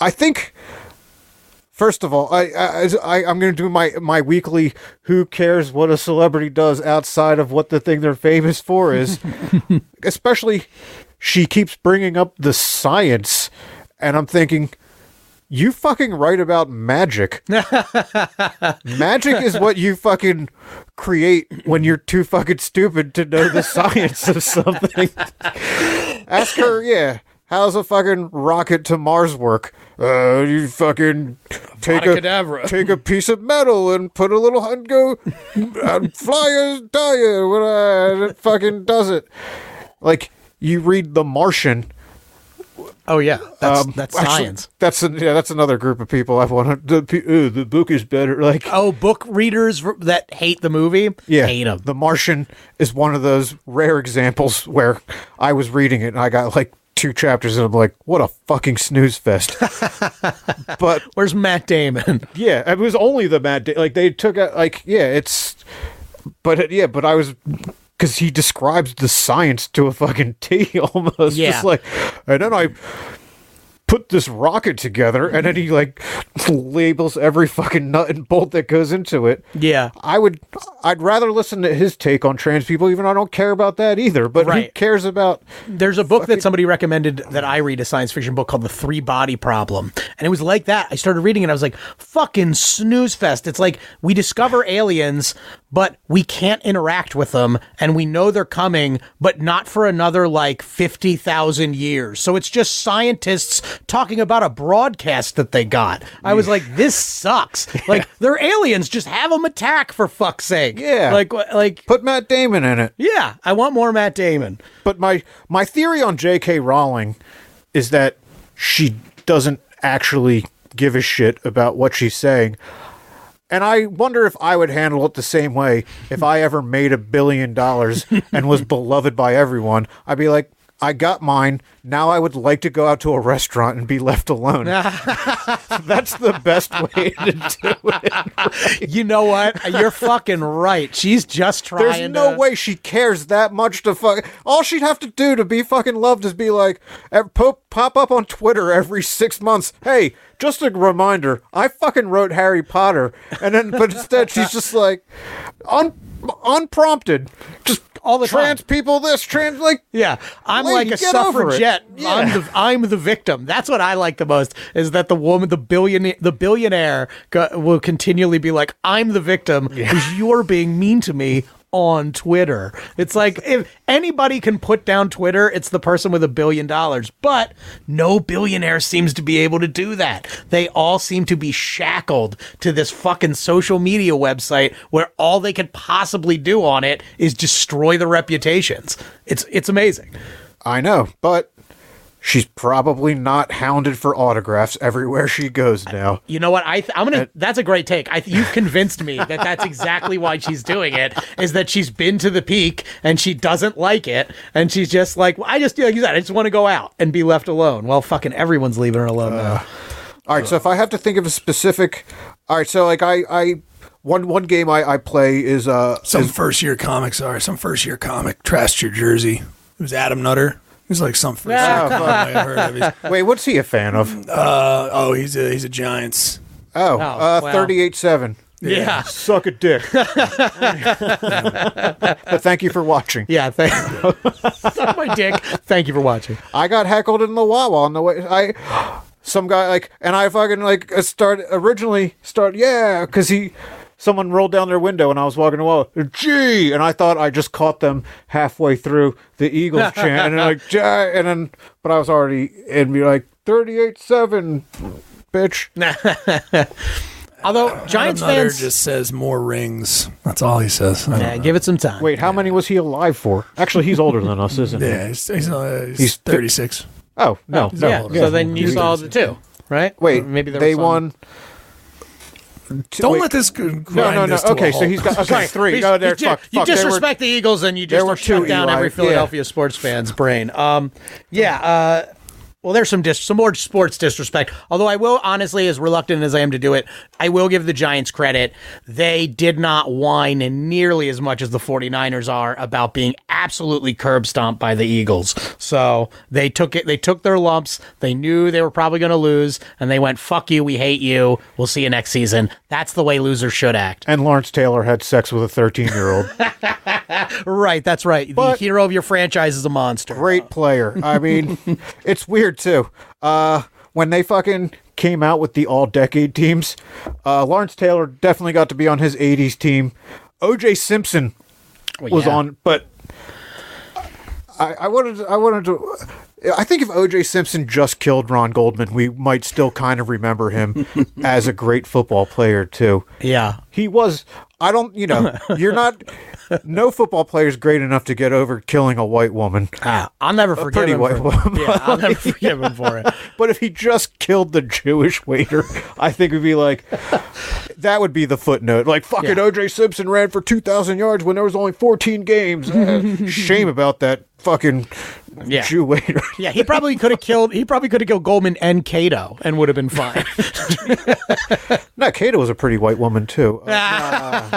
I think first of all, I I, I I'm gonna do my my weekly. Who cares what a celebrity does outside of what the thing they're famous for is? Especially, she keeps bringing up the science, and I'm thinking. You fucking write about magic. magic is what you fucking create when you're too fucking stupid to know the science of something. Ask her, yeah, how's a fucking rocket to Mars work? Uh, you fucking take a take a piece of metal and put a little and go and fly a die and it fucking does it. Like you read The Martian. Oh yeah, that's um, that's actually, science. That's a, yeah, that's another group of people I want to. The, pe- ooh, the book is better. Like Oh, book readers that hate the movie, Yeah, hate them. The Martian is one of those rare examples where I was reading it and I got like two chapters and I'm like, what a fucking snooze fest. but Where's Matt Damon? yeah, it was only the Matt. Da- like they took out like yeah, it's. But it, yeah, but I was. Because he describes the science to a fucking T almost. Yeah. Just like, and then I put this rocket together, and then he like labels every fucking nut and bolt that goes into it. Yeah. I would I'd rather listen to his take on trans people, even though I don't care about that either. But who cares about There's a book that somebody recommended that I read, a science fiction book called The Three Body Problem. And it was like that. I started reading it. I was like, fucking snooze fest. It's like we discover aliens, but we can't interact with them. And we know they're coming, but not for another like 50,000 years. So it's just scientists talking about a broadcast that they got. I was like, this sucks. Like, they're aliens. Just have them attack for fuck's sake. Yeah. Like, like, put Matt Damon in it? yeah, I want more Matt Damon. But my my theory on J.K. Rowling is that she doesn't actually give a shit about what she's saying. And I wonder if I would handle it the same way if I ever made a billion dollars and was beloved by everyone. I'd be like, I got mine. Now I would like to go out to a restaurant and be left alone. That's the best way to do it. You know what? You're fucking right. She's just trying. There's no to- way she cares that much to fuck. All she'd have to do to be fucking loved is be like, pop up on Twitter every six months. Hey, just a reminder, I fucking wrote Harry Potter, and then but instead she's just like, un, unprompted, just All the trans time. people this trans like. Yeah, I'm Lady, like a get over it. suffragette. Yeah. I'm the I'm the victim. That's what I like the most. Is that the woman, the billionaire, the billionaire go, will continually be like, I'm the victim because you're being mean to me on Twitter. It's like if anybody can put down Twitter, it's the person with a billion dollars. But no billionaire seems to be able to do that. They all seem to be shackled to this fucking social media website where all they could possibly do on it is destroy the reputations. It's it's amazing. I know, but she's probably not hounded for autographs everywhere she goes now. You know what? I th- I'm gonna. That's a great take. I th- you've convinced me that that's exactly why she's doing it. Is that she's been to the peak and she doesn't like it, and she's just like, well, I just like you said, I just want to go out and be left alone. Well, fucking everyone's leaving her alone now. All right, so if I have to think of a specific, all right, so like I, I, one one game I, I play is uh, Some is- first year comic, sorry, some first year comic trashed your jersey. It was Adam Nutter. He's like some first year Oh, comic I heard of. He's, wait, what's he a fan of? uh, oh, he's a he's a Giants. Oh, Oh, uh, wow. thirty-eight seven. Yeah. Suck a dick. but thank you for watching. Yeah. Thank- Suck my dick. Thank you for watching. I got heckled in the Wawa on the way. I some guy like, and I fucking like uh, start originally start yeah because he someone rolled down their window and I was walking away. Gee, and I thought I just caught them halfway through the Eagles chant, and then like Jay, and then but I was already and be like thirty eight seven, bitch. Although Giants Nutter fans, just says more rings. That's all he says. I yeah, give it some time. Wait, how many was he alive for? Actually, he's older than us, isn't he? Yeah, he's, he's, uh, he's, He's fi- 36. Oh no, no. yeah. So then you He's saw 36. the two, right? Wait, Or maybe there they was some- won. Two- Don't wait, let this g- No, no, no. this Okay, so he's got okay three. he's- No, there's you, fuck, you fuck, there were- disrespect the Eagles and you just shut down Eli, every yeah. Philadelphia sports fan's brain. Um, yeah. Uh, well, there's some dis- some more sports disrespect. Although I will honestly, as reluctant as I am to do it, I will give the Giants credit. They did not whine nearly as much as the 49ers are about being absolutely curb stomped by the Eagles. So they took it. They took their lumps. They knew they were probably going to lose, and they went, "Fuck you. We hate you. We'll see you next season." That's the way losers should act. And Lawrence Taylor had sex with a 13 year old. Right, that's right. But- the hero of your franchise is a monster. Great player. I mean, it's weird too. Uh, when they fucking came out with the all decade teams, uh, Lawrence Taylor definitely got to be on his 80s team. OJ Simpson Well, was yeah. on, but I, I wanted to, I wanted to. I think if OJ Simpson just killed Ron Goldman, we might still kind of remember him as a great football player too. Yeah. He was. I don't. You know, you're not. No football player is great enough to get over killing a white woman. Ah, I'll never forgive him. white For, woman. yeah, I'll never forgive him for it. But if he just killed the Jewish waiter, I think it'd be like that would be the footnote. Like fucking Yeah. OJ Simpson ran for two thousand yards when there was only fourteen games. Eh, shame about that fucking Yeah. Jew waiter. Yeah, he probably could have killed. He probably could have killed Goldman and Kato and would have been fine. no, Kato was a pretty white woman too. there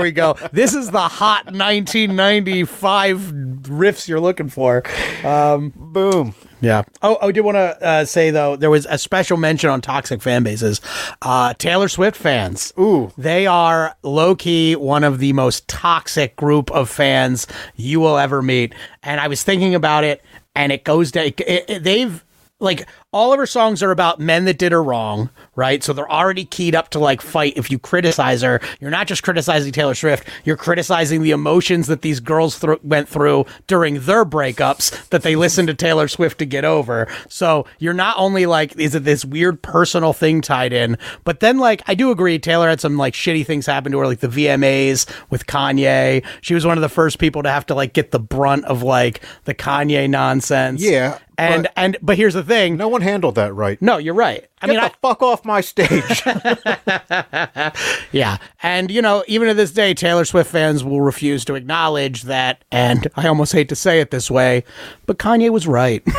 we go. This is the hot 1995 riffs you're looking for. Boom. Yeah. Oh, I did want to uh, say though there was a special mention on toxic fan bases. Uh, Taylor Swift fans. Ooh. They are low key one of the most toxic group of fans you will ever meet. And I was thinking about it, and it goes down. It, it- they've like all of her songs are about men that did her wrong, right? So they're already keyed up to like fight. If you criticize her, you're not just criticizing Taylor Swift, you're criticizing the emotions that these girls thr went through during their breakups that they listened to Taylor Swift to get over. So you're not only like, is it this weird personal thing tied in, but then like, I do agree, Taylor had some like shitty things happen to her, like the VMAs with Kanye. She was one of the first people to have to like get the brunt of like the Kanye nonsense. Yeah, And, but- and, but here's the thing. No one handled that right. No, you're right. I Get mean, the I, fuck off my stage. yeah. And, you know, even to this day, Taylor Swift fans will refuse to acknowledge that. And I almost hate to say it this way, but Kanye was right.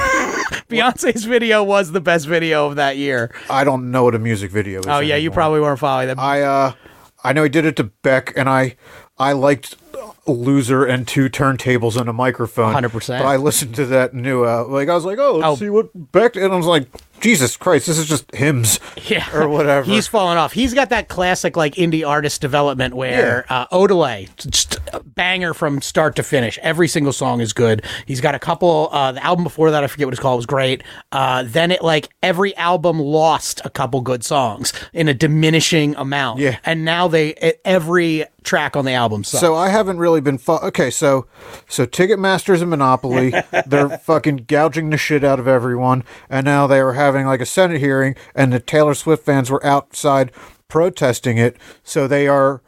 Beyonce's video was the best video of that year. I don't know what a music video is. Oh, yeah. You probably weren't following them. I uh I know he did it to Beck and I I liked Loser and two turntables and a microphone. 100%. But I listened to that new uh like I was like, "Oh, let's Oh. see what Beck." And I was like, "Jesus Christ, this is just hymns." yeah. Or whatever. He's falling off. He's got that classic, like, indie artist development where uh, Odelay, just a banger from start to finish. Every single song is good. He's got a couple, uh, the album before that, I forget what it's called, was great. Uh, then it, like, every album lost a couple good songs in a diminishing amount. Yeah. And now they, every track on the album sucks. So I haven't really been fo- okay. So, so Ticketmasters and Monopoly, they're fucking gouging the shit out of everyone, and now they were having like a Senate hearing, and the Taylor Swift fans were outside protesting it. So they are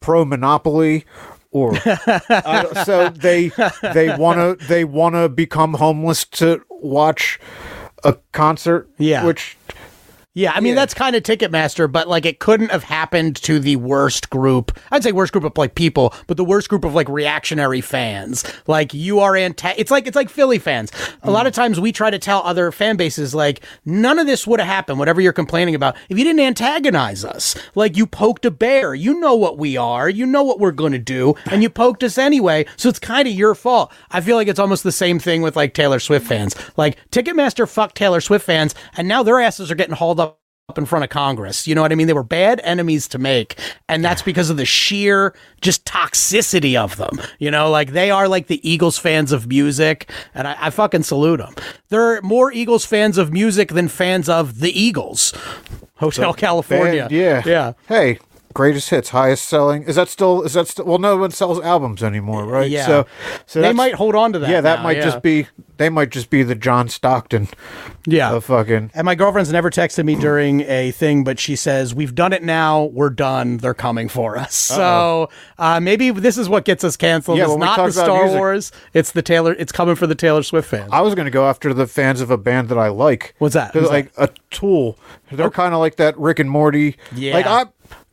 pro Monopoly, or so they they want to they want to become homeless to watch a concert. Yeah. which Yeah, I mean Yeah. that's kind of Ticketmaster, but like it couldn't have happened to the worst group. I'd say worst group of like people, but the worst group of like reactionary fans. Like you are anti. It's like it's like Philly fans. A lot hmm. of times we try to tell other fan bases like none of this would have happened. Whatever you're complaining about, if you didn't antagonize us, like you poked a bear. You know what we are. You know what we're going to do, and you poked us anyway. So it's kind of your fault. I feel like it's almost the same thing with like Taylor Swift fans. Like Ticketmaster fucked Taylor Swift fans, and now their asses are getting hauled up up in front of Congress. You know what I mean? They were bad enemies to make, and that's because of the sheer just toxicity of them. You know, like they are like the Eagles fans of music, and I, I fucking salute them. They're more Eagles fans of music than fans of the Eagles. Hotel California. Band, yeah. Yeah. Hey, greatest hits, highest selling. Is that still? Is that still? Well, no one sells albums anymore, right? Yeah. So, so They might hold on to that Yeah, that now, might yeah. just be. They might just be the John Stockton Yeah. The fucking. And my girlfriend's never texted me during a thing, but she says, We've done it now. We're done. They're coming for us. So uh, maybe this is what gets us canceled. Yeah, it's not the Star music- Wars. It's the Taylor. It's coming for the Taylor Swift fans. I was going to go after the fans of a band that I like. What's that? Like a Tool. They're kind of like that Rick and Morty. Yeah. Like I.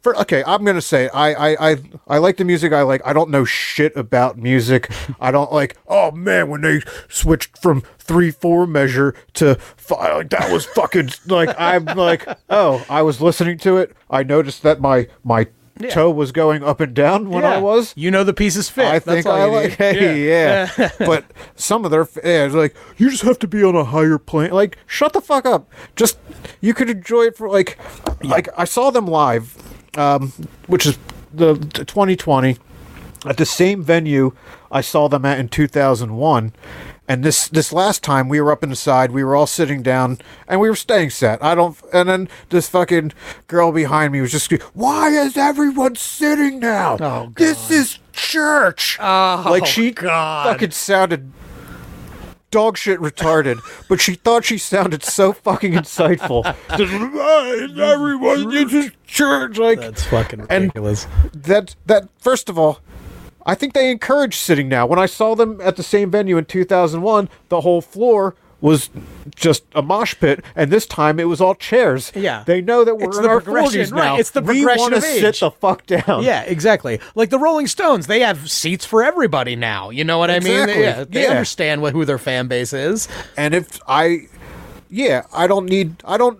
For, okay, I'm gonna say I, I I I like the music I like. I don't know shit about music. I don't like. Oh man, when they switched from three four measure to five, like, that was fucking like I'm like oh I was listening to it. I noticed that my my toe was going up and down when I was. You know the pieces fit. I That's think I like. Hey, yeah. but some of their yeah, it's like you just have to be on a higher plane. Like, shut the fuck up. Just you could enjoy it for like, like I saw them live, um, which is the, the 2020 at the same venue I saw them at in 2001. And this this last time we were up inside, we were all sitting down and we were staying set. I don't. And then this fucking girl behind me was just, "Why is everyone sitting now? Oh, God. This is church." Oh, like she God. fucking sounded dog shit retarded, but she thought she sounded so fucking insightful. Just, "Why everyone this is church? Like That's fucking ridiculous. that that first of all i think they encourage sitting now when i saw them at the same venue in 2001 the whole floor was just a mosh pit and this time it was all chairs Yeah. they know that we're It's in the our progression, 40s right, now it's the we progression wanna of age. sit the fuck down Yeah, exactly. Like the Rolling Stones, they have seats for everybody now. You know what I mean? Exactly. Yeah, they Yeah. understand what who their fan base is. and if i yeah i don't need i don't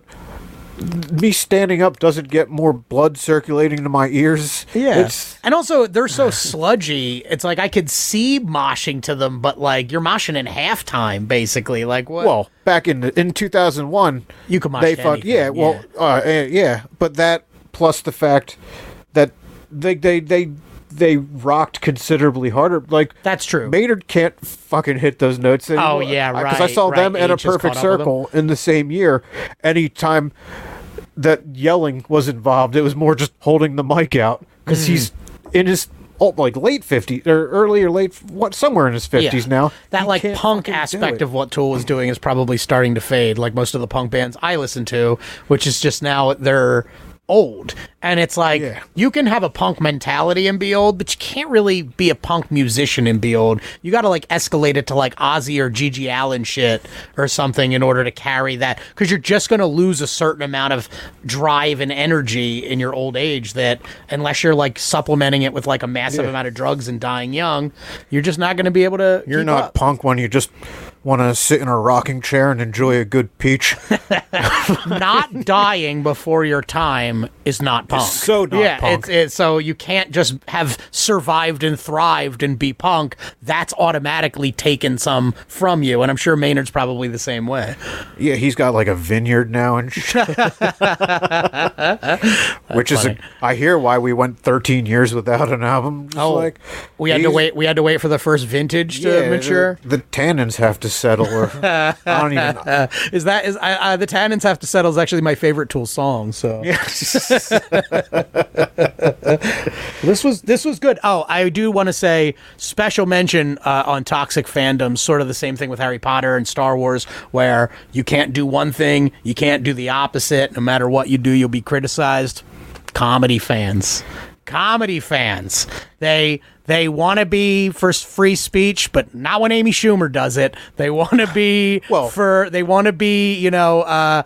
me standing up doesn't get more blood circulating to my ears it's and also they're so sludgy. It's like I could see moshing to them, but like you're moshing in halftime, basically. Like what? well back in in 2001 You can mosh they fuck yeah well Uh, eh, yeah but that plus the fact that they they they they rocked considerably harder like That's true. Maynard can't fucking hit those notes anymore. Oh, yeah, right. because I right, saw them right. in a perfect caught up with circle in the same year. Anytime that yelling was involved, it was more just holding the mic out because Hmm. he's in his oh, like late 50s or early or late what somewhere in his 50s Yeah. now. That like punk aspect of what Tool was doing is probably starting to fade, like most of the punk bands I listen to, which is just now they're old. And it's like Yeah. you can have a punk mentality and be old, but you can't really be a punk musician and be old. You got to like escalate it to like Ozzy or GG Allin shit or something in order to carry that cuz you're just going to lose a certain amount of drive and energy in your old age that unless you're like supplementing it with like a massive Yeah. amount of drugs and dying young, you're just not going to be able to You're not up. punk when you just want to sit in a rocking chair and enjoy a good peach. not dying before your time is not punk. so not yeah, punk. It's, it's so you can't just have survived and thrived and be punk. That's automatically taken some from you, and I'm sure Maynard's probably the same way. Yeah, he's got like a vineyard now and shit. Which is, a. I hear why we went 13 years without an album. Just oh, like Oh, we had to wait. We had to wait for the first vintage to yeah, mature. The, the tannins have to settle. Or I don't even. know. Is that is I, I, the Tannins have to settle is actually my favorite Tool song. So this was this was good. Oh, I do want to say special mention uh, on toxic fandoms. Sort of the same thing with Harry Potter and Star Wars, where you can't do one thing, you can't do the opposite. No matter what you do, you'll be criticized. Comedy fans, comedy fans, they they want to be for free speech, but not when Amy Schumer does it. They want to be Well- for they want to be, you know, uh,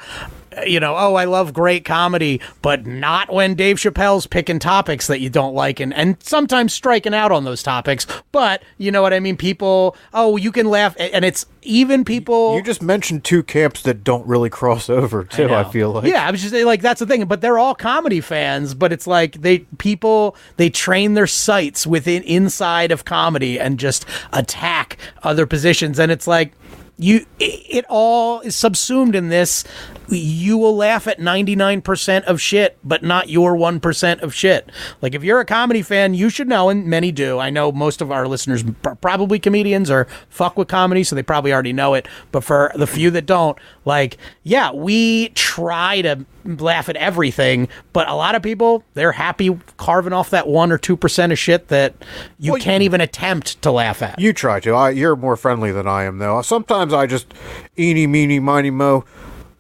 you know, oh, I love great comedy, but not when Dave Chappelle's picking topics that you don't like and, and sometimes striking out on those topics. But you know what I mean? People, oh, you can laugh. And it's even people. You just mentioned two camps that don't really cross over too. I, know. feel like. yeah, I was just saying, like that's the thing. But they're all comedy fans. But it's like they people they train their sights within inside of comedy and just attack other positions. And it's like you it, it all is subsumed in this you will laugh at 99% of shit but not your 1% of shit like if you're a comedy fan you should know and many do i know most of our listeners are probably comedians or fuck with comedy so they probably already know it but for the few that don't like yeah we try to laugh at everything but a lot of people they're happy carving off that 1 or 2% of shit that you Well, can't even attempt to laugh at You try to. I, you're more friendly than I am, though. Sometimes I just eeny, meeny, miny, mo.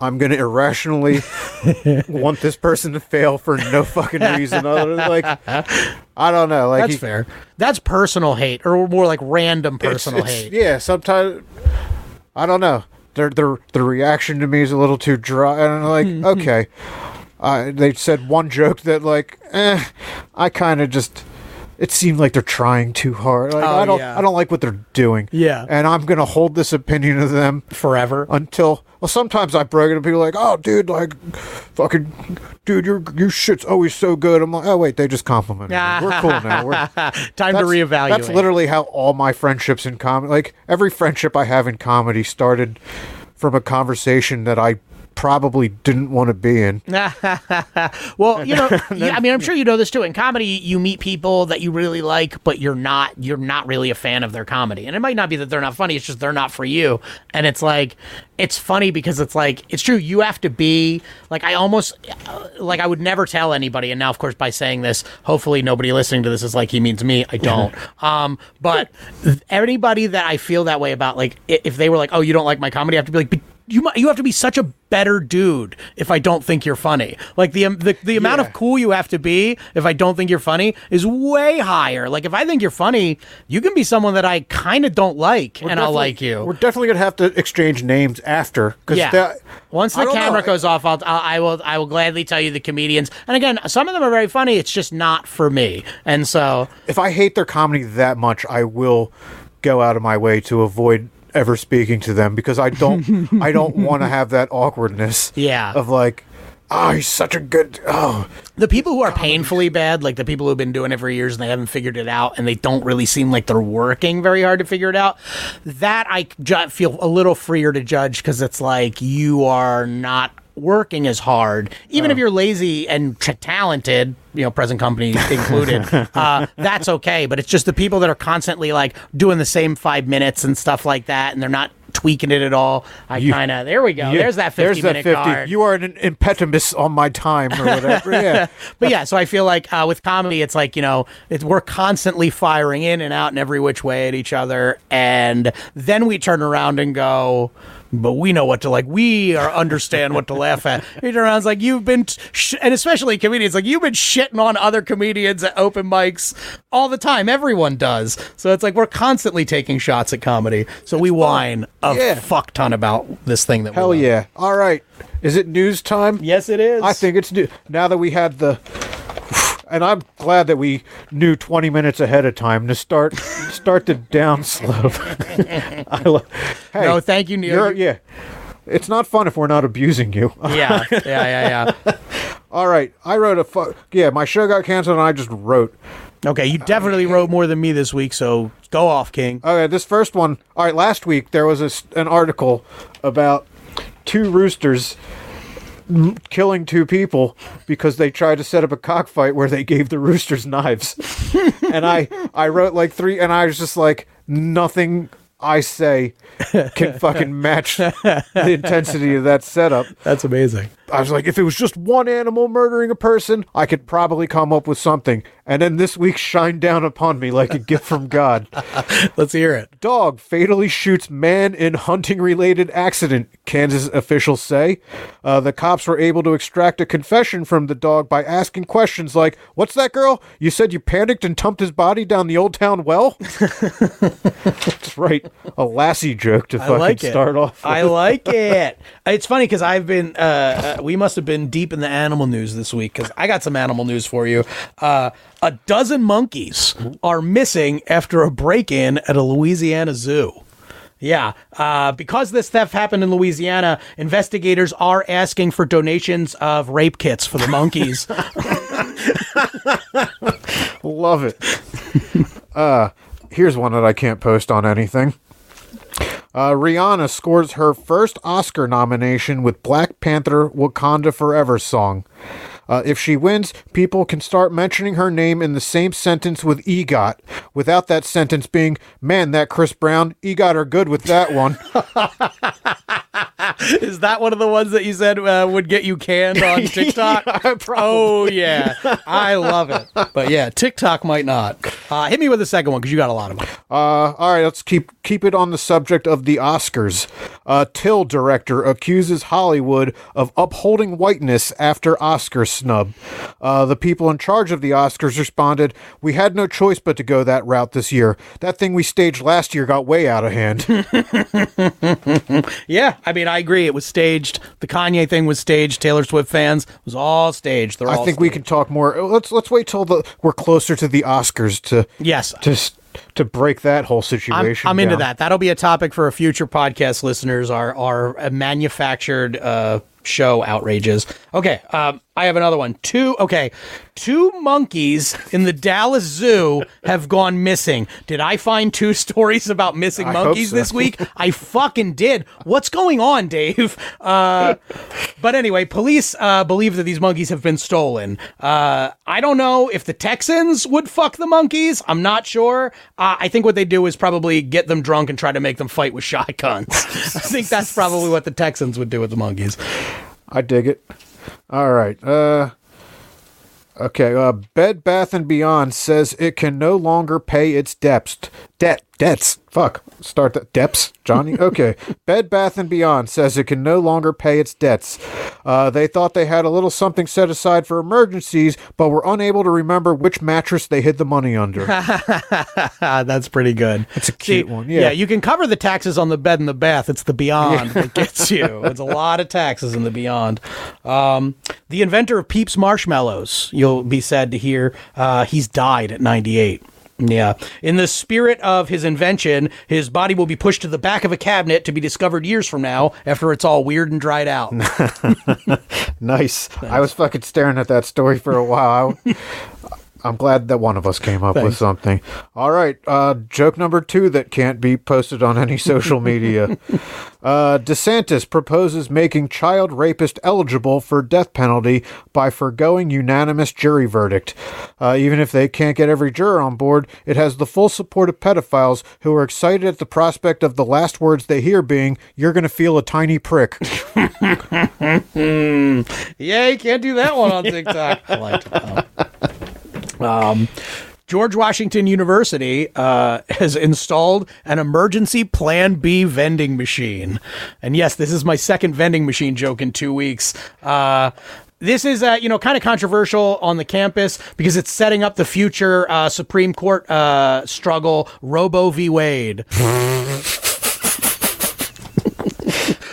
I'm gonna irrationally want this person to fail for no fucking reason other than like I don't know. Like That's he- fair. That's personal hate, or more like random it's- personal it's- hate. Yeah, sometimes I don't know. Their their the reaction to me is a little too dry. And I'm like, okay. Uh, they said one joke that like, eh, I kind of just. It seemed like they're trying too hard. Like, Oh, I don't, yeah. I don't like what they're doing. Yeah. and I'm gonna hold this opinion of them Forever. until well sometimes I brag and people like, oh dude, like fucking dude, your your shit's always so good. I'm like, oh wait, they just complimented me. We're cool now. We're, Time to reevaluate. That's literally how all my friendships in comedy like every friendship I have in comedy started from a conversation that I probably didn't want to be in. well, you know, you- I mean, I'm sure you know this too. In comedy, you meet people that you really like, but you're not you're not really a fan of their comedy. And it might not be that they're not funny; it's just they're not for you. And it's like it's funny because it's like it's true. You have to be like I almost uh, like I would never tell anybody. And now, of course, by saying this, hopefully nobody listening to this is like he means me. I don't. um, but anybody that I feel that way about, like if they were like, "Oh, you don't like my comedy," I have to be like. "But you you have to be such a better dude if I don't think you're funny. Like the um, the, the amount Yeah. of cool you have to be if I don't think you're funny is way higher. Like if I think you're funny, you can be someone that I kind of don't like and I'll like you. We're definitely gonna have to exchange names after. Cause Yeah. that- Once the don't know. camera goes off, I'll, I'll I will I will gladly tell you the comedians. And again, some of them are very funny. It's just not for me. And so if I hate their comedy that much, I will go out of my way to avoid ever speaking to them because I don't I don't want to have that awkwardness. Yeah. Of like, oh, he's such a good oh the people who are painfully bad, like the people who've been doing it for years and they haven't figured it out and they don't really seem like they're working very hard to figure it out, that I ju- feel a little freer to judge because it's like you are not working as hard. Even if you're lazy and t- talented, you know, present company included, uh, that's okay. But it's just the people that are constantly like doing the same five minutes and stuff like that and they're not tweaking it at all. I kind of, there we go. Oh, there's that 50 there's that minute 50. card. You are an impediment on my time or whatever. yeah. but yeah, so I feel like uh, with comedy, it's like you know, it's, we're constantly firing in and out in every which way at each other, and then we turn around and go. But we know what to like. We are understand what to laugh at. You turn around, like you've been, sh- and especially comedians, like you've been shitting on other comedians at open mics all the time. Everyone does. So it's like we're constantly taking shots at comedy. So we whine a Yeah. fuck ton about this thing that. we Hell yeah. All right. Is it news time? Yes, it is. I think it's new. Now that we had the. And I'm glad that we knew 20 minutes ahead of time to start start the downslope. I lo- hey, No, thank you, Neil. Yeah. It's not fun if we're not abusing you. Yeah, yeah, yeah, yeah. All right. I wrote a. Fu- yeah, my show got canceled and I just wrote. Okay, you definitely wrote more than me this week, so go off, King. Okay, this first one. All right, last week there was a an article about two roosters killing two people because they tried to set up a cockfight where they gave the roosters knives. and I I wrote like three and I was just like nothing I say can fucking match the intensity of that setup. That's amazing. I was like, if it was just one animal murdering a person, I could probably come up with something. And then this week shined down upon me like a gift from God. Let's hear it. Dog fatally shoots man in hunting related accident, Kansas officials say. Uh, the cops were able to extract a confession from the dog by asking questions like, What's that girl? You said you panicked and dumped his body down the old town well? That's right. A Lassie joke to I fucking like start off. I like it. It's funny because I've been, uh, uh, we must have been deep in the animal news this week because I got some animal news for you. Uh, a dozen monkeys are missing after a break in at a Louisiana zoo. Yeah, uh, because this theft happened in Louisiana, investigators are asking for donations of rape kits for the monkeys. Love it. uh, here's one that I can't post on anything. Uh, Rihanna scores her first Oscar nomination with Black Panther Wakanda Forever song. Uh, if she wins, people can start mentioning her name in the same sentence with EGOT, without that sentence being, man, that Chris Brown, EGOT are good with that one. Is that one of the ones that you said uh, would get you canned on TikTok? Oh yeah, I love it. But yeah, TikTok might not. Uh, hit me with the second one because you got a lot of them. Uh, all right, let's keep keep it on the subject of the Oscars. Uh, Till director accuses Hollywood of upholding whiteness after Oscar snub. Uh, the people in charge of the Oscars responded, "We had no choice but to go that route this year. That thing we staged last year got way out of hand." Yeah, I mean, I agree. It was staged. The Kanye thing was staged. Taylor Swift fans it was all staged. They're I all think we staged. can talk more. Let's let's wait till the we're closer to the Oscars to Yes, to to break that whole I'm, situation. I'm into that. That'll be a topic for a future podcast listeners. Our our uh, manufactured uh, show outrages. Okay, um, I have another one. Two. Okay, two monkeys in the Dallas Zoo have gone missing. Did I find two stories about missing I monkeys so. this week? I fucking did. What's going on, Dave? Uh, but anyway, police uh, believe that these monkeys have been stolen. Uh, I don't know if the Texans would fuck the monkeys. I'm not sure. Uh, I think what they do is probably get them drunk and try to make them fight with shotguns. I think that's probably what the Texans would do with the monkeys. I dig it. All right. Uh Okay, uh Bed Bath and Beyond says it can no longer pay its debts. Debt debts. Fuck. Start that debts, Johnny. Okay. Bed Bath and Beyond says it can no longer pay its debts. Uh they thought they had a little something set aside for emergencies, but were unable to remember which mattress they hid the money under. That's pretty good. It's a cute one, yeah. you can cover the taxes on the bed and the bath. It's the beyond that gets you. It's a lot of taxes in the beyond. Um, the inventor of Peeps marshmallows, you'll be sad to hear, uh, he's died at 98. Yeah. In the spirit of his invention, his body will be pushed to the back of a cabinet to be discovered years from now after it's all weird and dried out. nice. I was fucking staring at that story for a while. I, I'm glad that one of us came up with something. All right, uh, joke number two that can't be posted on any social media. Uh, DeSantis proposes making child rapist eligible for death penalty by foregoing unanimous jury verdict. Uh, even if they can't get every juror on board, it has the full support of pedophiles who are excited at the prospect of the last words they hear being, "You're going to feel a tiny prick." Yeah, you can't do that one on TikTok. Um, George Washington University uh, has installed an emergency Plan B vending machine, and yes, this is my second vending machine joke in two weeks. Uh, this is, uh, you know, kind of controversial on the campus because it's setting up the future uh, Supreme Court uh, struggle, Robo v. Wade.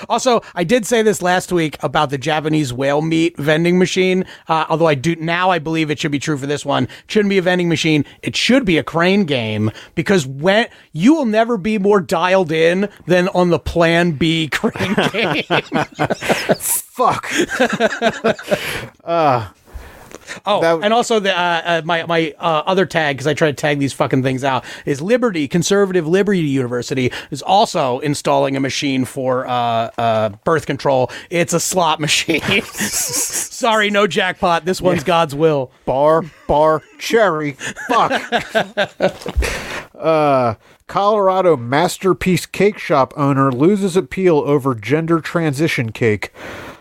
Also, I did say this last week about the Japanese whale meat vending machine. Uh, although I do now, I believe it should be true for this one. It shouldn't be a vending machine. It should be a crane game because when you will never be more dialed in than on the Plan B crane game. Fuck. Oh, That- and also the uh, uh, my my uh, other tag because I try to tag these fucking things out is Liberty Conservative Liberty University is also installing a machine for uh, uh, birth control. It's a slot machine. Sorry, no jackpot. This one's God's will. bar bar cherry fuck uh colorado masterpiece cake shop owner loses appeal over gender transition cake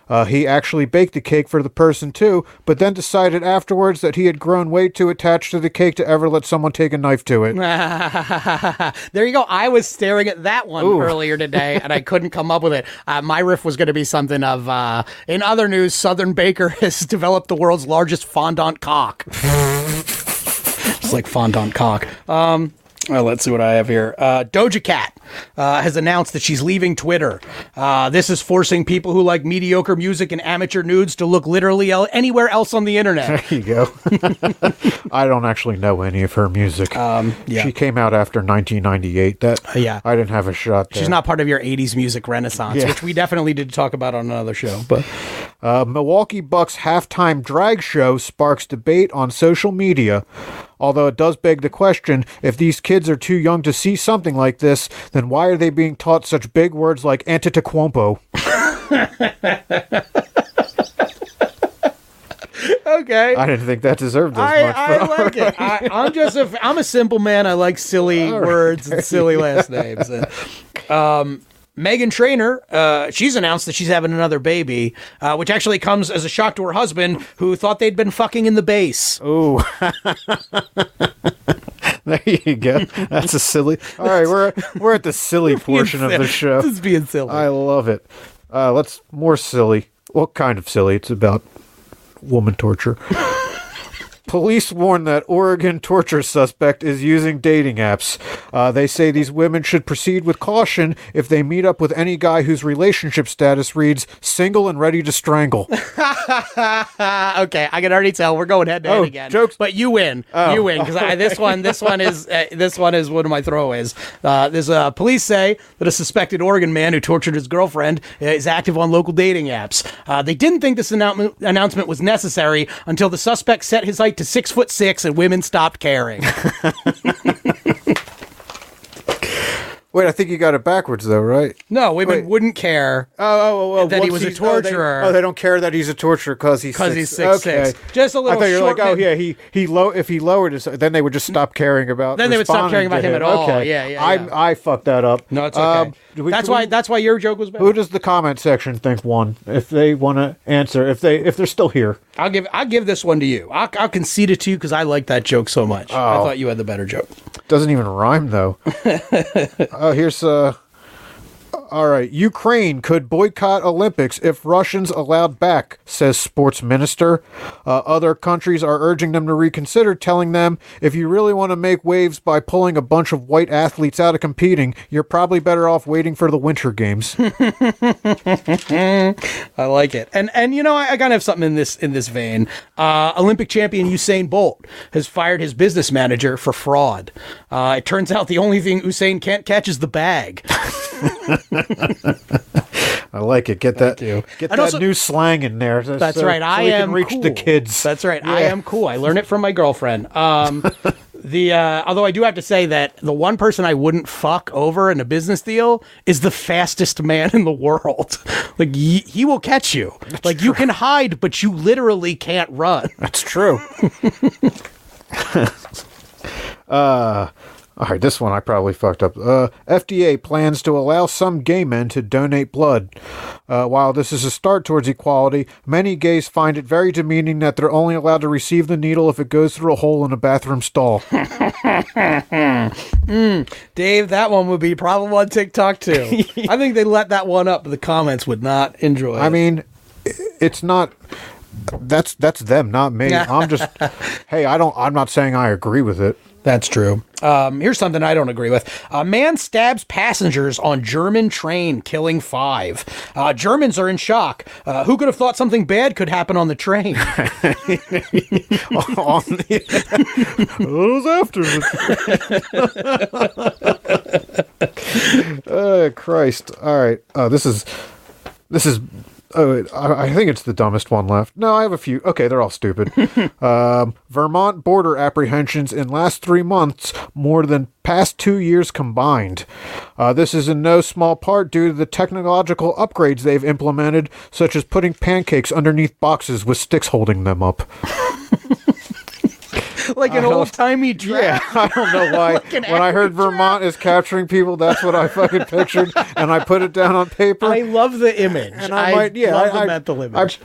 uh, he actually baked the cake for the person too, but then decided afterwards that he had grown way too attached to the cake to ever let someone take a knife to it. there you go. I was staring at that one earlier today, and I couldn't come up with it. Uh, my riff was going to be something of. Uh, in other news, Southern Baker has developed the world's largest fondant cock. it's like fondant cock. Um, well, let's see what I have here. Uh, Doja Cat uh, has announced that she's leaving Twitter. Uh, this is forcing people who like mediocre music and amateur nudes to look literally el- anywhere else on the internet. There you go. I don't actually know any of her music. Um, yeah. She came out after 1998. That yeah. I didn't have a shot. There. She's not part of your 80s music renaissance, Yeah. which we definitely did talk about on another show. But Uh, Milwaukee Bucks halftime drag show sparks debate on social media. Although it does beg the question if these kids are too young to see something like this, then why are they being taught such big words like Antetokounmpo? Okay. I didn't think that deserved as I, much. I like it. I, I'm just a I'm a simple man. I like silly words and silly last names. And, um, Meghan Trainor, uh, she's announced that she's having another baby, uh, which actually comes as a shock to her husband, who thought they'd been fucking in the base. Ooh. there you go. That's a silly. All right, we're we're at the silly portion of the show. This is being silly. I love it. Uh, let's more silly. What kind of silly? It's about woman torture. Police warn that Oregon torture suspect is using dating apps. Uh, they say these women should proceed with caution if they meet up with any guy whose relationship status reads single and ready to strangle. Okay, I can already tell we're going head to head Oh, again. jokes. but you win. Oh. You win because this one, this one is uh, this one is one of my throwaways. Uh, there's uh, police say that a suspected Oregon man who tortured his girlfriend uh, is active on local dating apps. Uh, they didn't think this announcement announcement was necessary until the suspect set his height to six foot six and women stopped caring. Wait, I think you got it backwards though, right? No, women Wait. wouldn't care. Oh, oh, oh, That he was a he's- oh, they- torturer. Oh, they, don't care that he's a torturer because he's 'Cause he's 6'6". Just a little I thought you were like, oh yeah, he he low. If he lowered his, then they would just stop caring about. Then they would stop caring about to him at all. Yeah, yeah, I yeah. I fucked that up. No, it's okay. Um, do we- that's why. we- That's why your joke was better. Who does the comment section think won? If they want to answer, if they if they're still here, I'll give I'll give this one to you. I'll, I'll concede it to you because I like that joke so much. I Oh. thought you had the better joke. doesn't even rhyme though. Oh, here's uh. All right, Ukraine could boycott Olympics if Russians allowed back, says sports minister. Uh, other countries are urging them to reconsider, telling them if you really want to make waves by pulling a bunch of white athletes out of competing, you're probably better off waiting for the Winter Games. I like it. And and you know I, I kind of have something in this in this vein. Uh, Olympic champion Usain Bolt has fired his business manager for fraud. Uh, it turns out the only thing Usain can't catch is the bag. I like it. Get that. Get And that also- new slang in there. That's so- right. so I we am reach cool. the kids. That's right. I am cool. I learned it from my girlfriend. Um, the uh, although I do have to say that the one person I wouldn't fuck over in a business deal is the fastest man in the world. like he, he will catch you. like you can hide, but you literally can't run. That's true. uh, all right, this one I probably fucked up. Uh, FDA plans to allow some gay men to donate blood. Uh, while this is a start towards equality, many gays find it very demeaning that they're only allowed to receive the needle if it goes through a hole in a bathroom stall. Dave, that one would be probably on TikTok too. I think they let that one up, but the comments would not enjoy. I it. mean, it's not. That's that's them, not me. I'm just. hey, I don't. I'm not saying I agree with it. That's true. Um, here's something I don't agree with. A man stabs passengers on German train, killing five. Uh, Germans are in shock. Uh, who could have thought something bad could happen on the train? on the those after. oh Christ! All right, uh, this is this is. Oh, I, I think it's the dumbest one left. No, I have a few. Okay, they're all stupid. um, Vermont border apprehensions in last three months more than past two years combined. Uh, this is in no small part due to the technological upgrades they've implemented, such as putting pancakes underneath boxes with sticks holding them up. like an old timey Yeah. I don't know why. an when I heard Vermont is capturing people, that's what I fucking pictured, and I put it down on paper. I love the image. and I, might, yeah, love I, the I- mental I- image.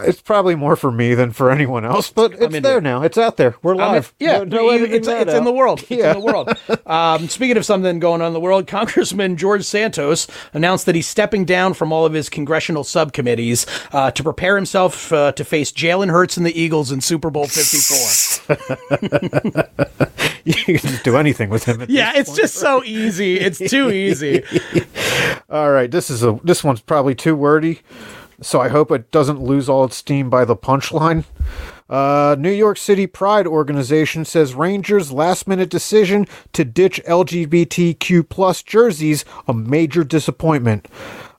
It's probably more for me than for anyone else, but it's there it. now. It's out there. We're live. yeah, no, no you- it's, it's in the world. It's Yeah. in the world. Um, speaking of something going on in the world, Congressman George Santos announced that he's stepping down from all of his congressional subcommittees uh, to prepare himself uh, to face Jalen Hurts and the Eagles in Super Bowl 54. you can just do anything with him. at yeah, it's point. just so easy. It's too easy. All right, this is a this one's probably too wordy, so I hope it doesn't lose all its steam by the punchline. Uh, New York City Pride organization says Rangers' last-minute decision to ditch LGBTQ plus jerseys a major disappointment.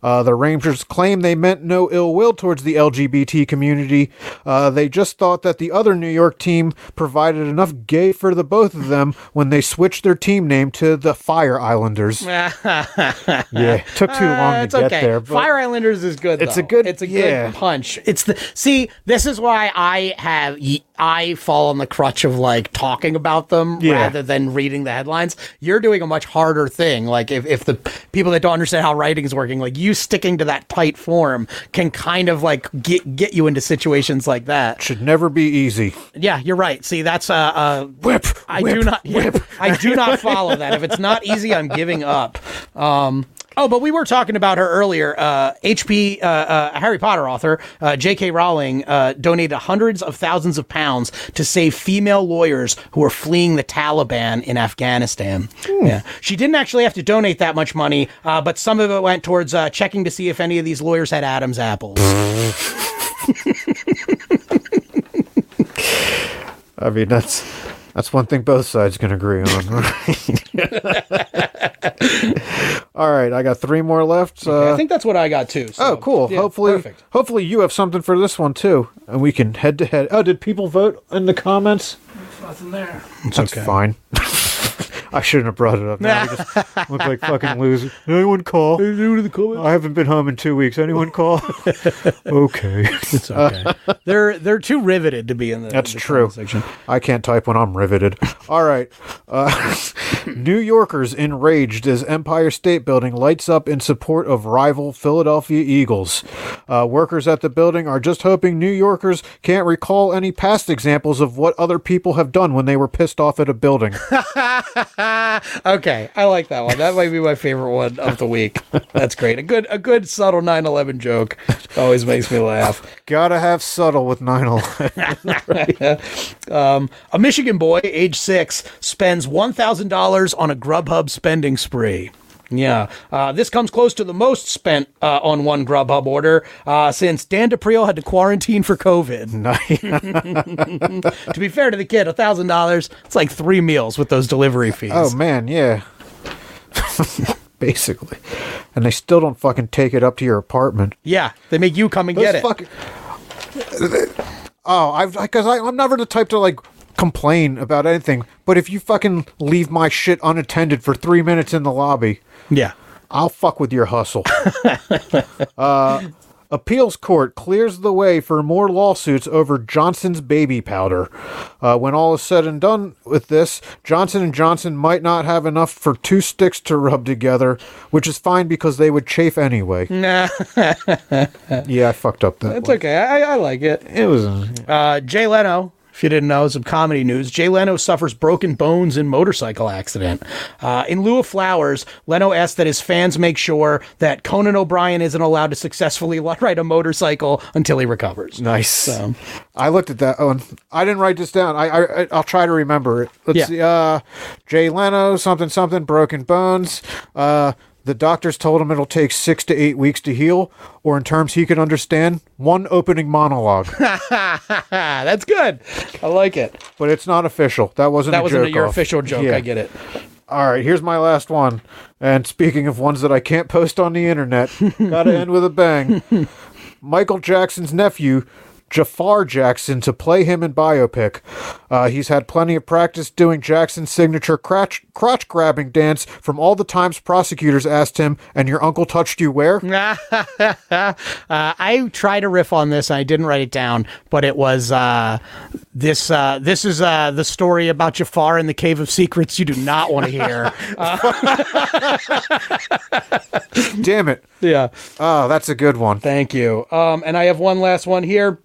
Uh, the Rangers claim they meant no ill will towards the LGBT community. Uh, they just thought that the other New York team provided enough gay for the both of them when they switched their team name to the Fire Islanders. yeah, it took too long Uh, to get okay. there. But Fire Islanders is good. It's a good- It's a yeah. good punch. It's the see. This is why I have I fall on the crutch of like talking about them Yeah. rather than reading the headlines. You're doing a much harder thing. Like if if the people that don't understand how writing is working, like you sticking to that tight form can kind of like get get you into situations like that. should never be easy. Yeah, you're right. See, that's uh, uh Whip. I do not. Whip. I do not follow that. If it's not easy, I'm giving up. Um, oh, but we were talking about her earlier. Uh, HP, uh, uh, Harry Potter author uh, J.K. Rowling uh, donated hundreds of thousands of pounds to save female lawyers who were fleeing the Taliban in Afghanistan. Yeah, she didn't actually have to donate that much money, uh, but some of it went towards uh, checking to see if any of these lawyers had Adam's apples. I mean, that's that's one thing both sides can agree on. All right, I got three more left. Uh, I think that's what I got too. so- oh, cool. yeah, hopefully, perfect. hopefully you have something for this one too, and we can head to head. Oh, did people vote in the comments? Nothing there. That's fine. I shouldn't have brought it up. Now we just look like fucking losers. Anyone call? I haven't been home in two weeks. Anyone call? okay. It's okay. they're they're too riveted to be in the. That's the true. Section. I can't type when I'm riveted. All right. Uh, New Yorkers enraged as Empire State Building lights up in support of rival Philadelphia Eagles. Uh, workers at the building are just hoping New Yorkers can't recall any past examples of what other people have done when they were pissed off at a building. Okay, I like that one. That might be my favorite one of the week. That's great. A good a good subtle 9/11 joke always makes me laugh. Gotta have subtle with 9 11. Um, a Michigan boy, age six, spends one thousand dollars on a Grubhub spending spree. Yeah, uh, this comes close to the most spent uh, on one Grubhub order uh, since Dan D'Aprile had to quarantine for COVID. Nice. To be fair to the kid, thousand dollars, it's like three meals with those delivery fees. Oh, man, yeah. Basically. And they still don't fucking take it up to your apartment. yeah, they make you come and Those get it. fucking- oh, I've because I'm never the type to like complain about anything. But if you fucking leave my shit unattended for three minutes in the lobby, Yeah. I'll fuck with your hustle. uh, appeals court clears the way for more lawsuits over Johnson's baby powder. Uh, when all is said and done with this, Johnson and Johnson might not have enough for two sticks to rub together, which is fine because they would chafe anyway. Nah, yeah, I fucked up that. it's one. okay. I, I like it. It was. Uh, Jay Leno, if you didn't know, some comedy news. Jay Leno suffers broken bones in motorcycle accident. Uh, in lieu of flowers, Leno asked that his fans make sure that Conan O'Brien isn't allowed to successfully ride a motorcycle until he recovers. Nice. So, I looked at that. Oh, and I didn't write this down. I, I I'll try to remember it. Let's Yeah. see. Uh, Jay Leno, something something, broken bones. Uh, the doctors told him it'll take six to eight weeks to heal, or in terms he could understand, one opening monologue. that's good. I like it. but it's not official. That wasn't. That a wasn't joke your off. official joke. Yeah. I get it. All right, here's my last one. And speaking of ones that I can't post on the internet, gotta end with a bang. Michael Jackson's nephew, Jafar Jackson, to play him in biopic. Uh, he's had plenty of practice doing Jackson's signature crotch, crotch grabbing dance from all the times prosecutors asked him, and your uncle touched you where? uh, I tried to riff on this. and I didn't write it down, but it was uh, this. Uh, this is uh, the story about Jafar in the Cave of Secrets. You do not want to hear. Damn it. yeah. Oh, that's a good one. Thank you. Um, and I have one last one here.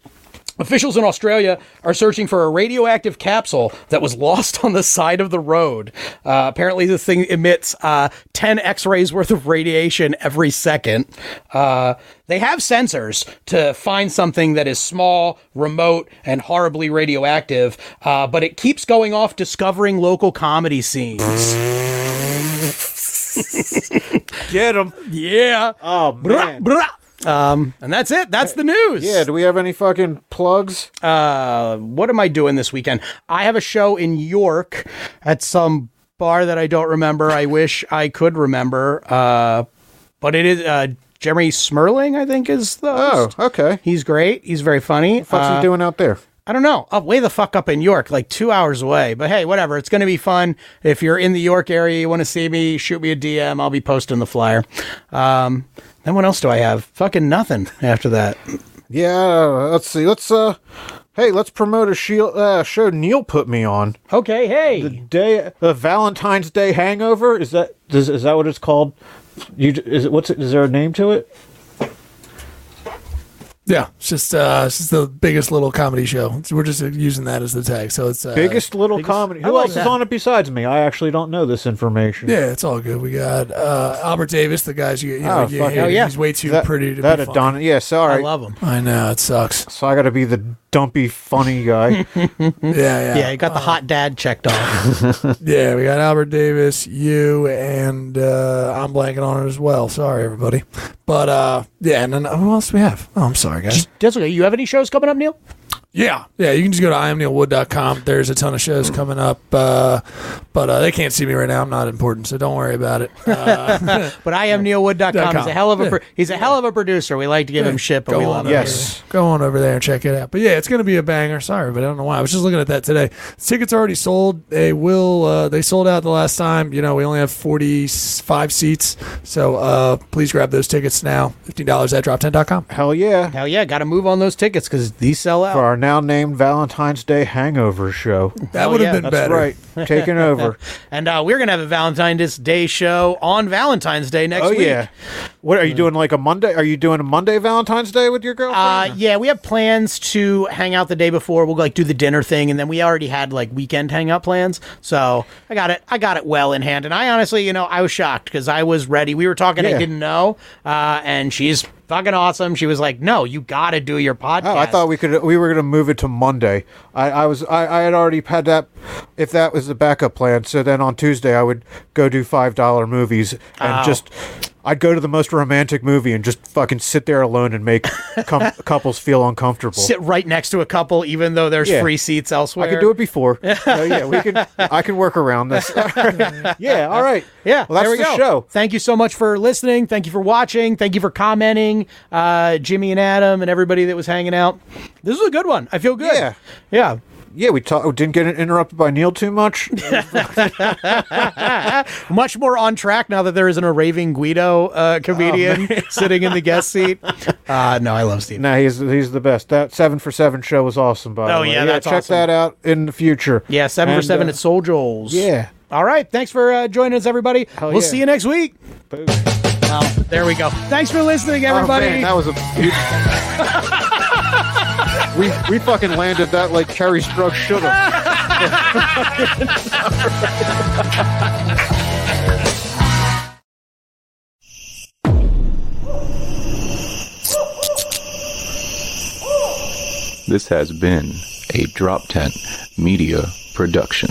Officials in Australia are searching for a radioactive capsule that was lost on the side of the road. Uh, apparently, the thing emits uh, 10 x rays worth of radiation every second. Uh, they have sensors to find something that is small, remote, and horribly radioactive, uh, but it keeps going off discovering local comedy scenes. Get him. yeah. Oh, man. Um, and that's it. That's the news. Yeah, do we have any fucking plugs? uh, what am I doing this weekend? I have a show in York at some bar that I don't remember. I wish I could remember. Uh, but it is uh, Jeremy Smirling, I think, is the Oh, okay. He's great. He's very funny. What's Uh, he doing out there? I don't know. Up way the fuck up in York, like two hours away. But hey, whatever. It's going to be fun. If you're in the York area, you want to see me, shoot me a DM. I'll be posting the flyer. Um, then what else do I have? Fucking nothing after that. Yeah, let's see. Let's uh, hey, let's promote a shield, uh, show Neil put me on. Okay, hey. The day, the Valentine's Day Hangover. Is that is, is that what it's called? You is it what's it? Is there a name to it? Yeah, it's just uh, it's just the biggest little comedy show. It's- we're just using that as the tag. So it's uh, Biggest little comedy. Who like else is on it besides me? I actually don't know this information. Yeah, it's all good. We got uh, Albert Davis, the guys you, you know, Oh, you fuck hate. yeah. Oh, yeah. He's way too that, pretty to that be had funny. done it. Yeah, sorry. I love him. I know it sucks. So I got to be the dumpy funny guy. Yeah, yeah, Yeah, you got the hot dad checked off. Yeah, we got Albert Davis, you, and uh, I'm blanking on it as well. Sorry, everybody. But uh, yeah, and then who else do we have? Oh, I'm sorry, guys. That's okay. You have any shows coming up, Neil? Yeah, yeah. You can just go to imneilwood.com. There's a ton of shows coming up, uh, but uh, they can't see me right now. I'm not important, so don't worry about it. Uh, But I am neilwood.com. He's a hell of a pro- he's a hell of a producer. We like to give him shit, but Go we on love him. over Yes. there. Go on over there and check it out. But yeah, it's going to be a banger. Sorry, but I don't know why. I was just looking at that today. Tickets already sold. They will. Uh, they sold out the last time. You know, we only have 45 seats. So uh, please grab those tickets now. $15 at drop10.com. Hell yeah. Hell yeah, got to move on those tickets because these sell out. For our now named Valentine's Day Hangover show. That Hell would have yeah, been That's better. right. Taking over. And uh, we're gonna have a Valentine's Day show on Valentine's Day next oh week. yeah. What are you doing? Like a Monday? Are you doing a Monday Valentine's Day with your Uh, girlfriend? yeah, we have plans to hang out the day before. We'll like do the dinner thing, and then we already had like weekend hangout plans. So I got it. I got it well in hand. And I honestly, you know, I was shocked because I was ready. We were talking. I didn't know, uh, and she's fucking awesome. She was like, "No, you got to do your podcast." Oh, I thought we could. We were going to move it to Monday. I, I was. I, I had already had that. If that was the backup plan, so then on Tuesday I would go do five dollar movies and Oh. just. I'd go to the most romantic movie and just fucking sit there alone and make com- couples feel uncomfortable. sit right next to a couple, even though there's Yeah. free seats elsewhere. I could do it before. So, yeah, we can. I can work around this. yeah. All right. Yeah, Well, that's there we the go. show. Thank you so much for listening. Thank you for watching. Thank you for commenting, uh, Jimmy and Adam and everybody that was hanging out. This was a good one. I feel good. Yeah. yeah. Yeah, we talk, didn't get interrupted by Neil too much. Much more on track now that there isn't a raving Guido uh, comedian sitting in the guest seat. Uh, no, I love Steve. No, he's he's the best. That seven for seven show was awesome. By Oh, the way. yeah, that's check awesome. that out in the future. Yeah, seven for seven uh, at Soul Joel's. yeah. All right. Thanks for uh, joining us, everybody. Hell we'll yeah. see you next week. Boom. Well, there we go. Thanks for listening, Oh, everybody. man, that was a. we we fucking landed that like Kerri Strug should have. This has been a Drop Tent Media production.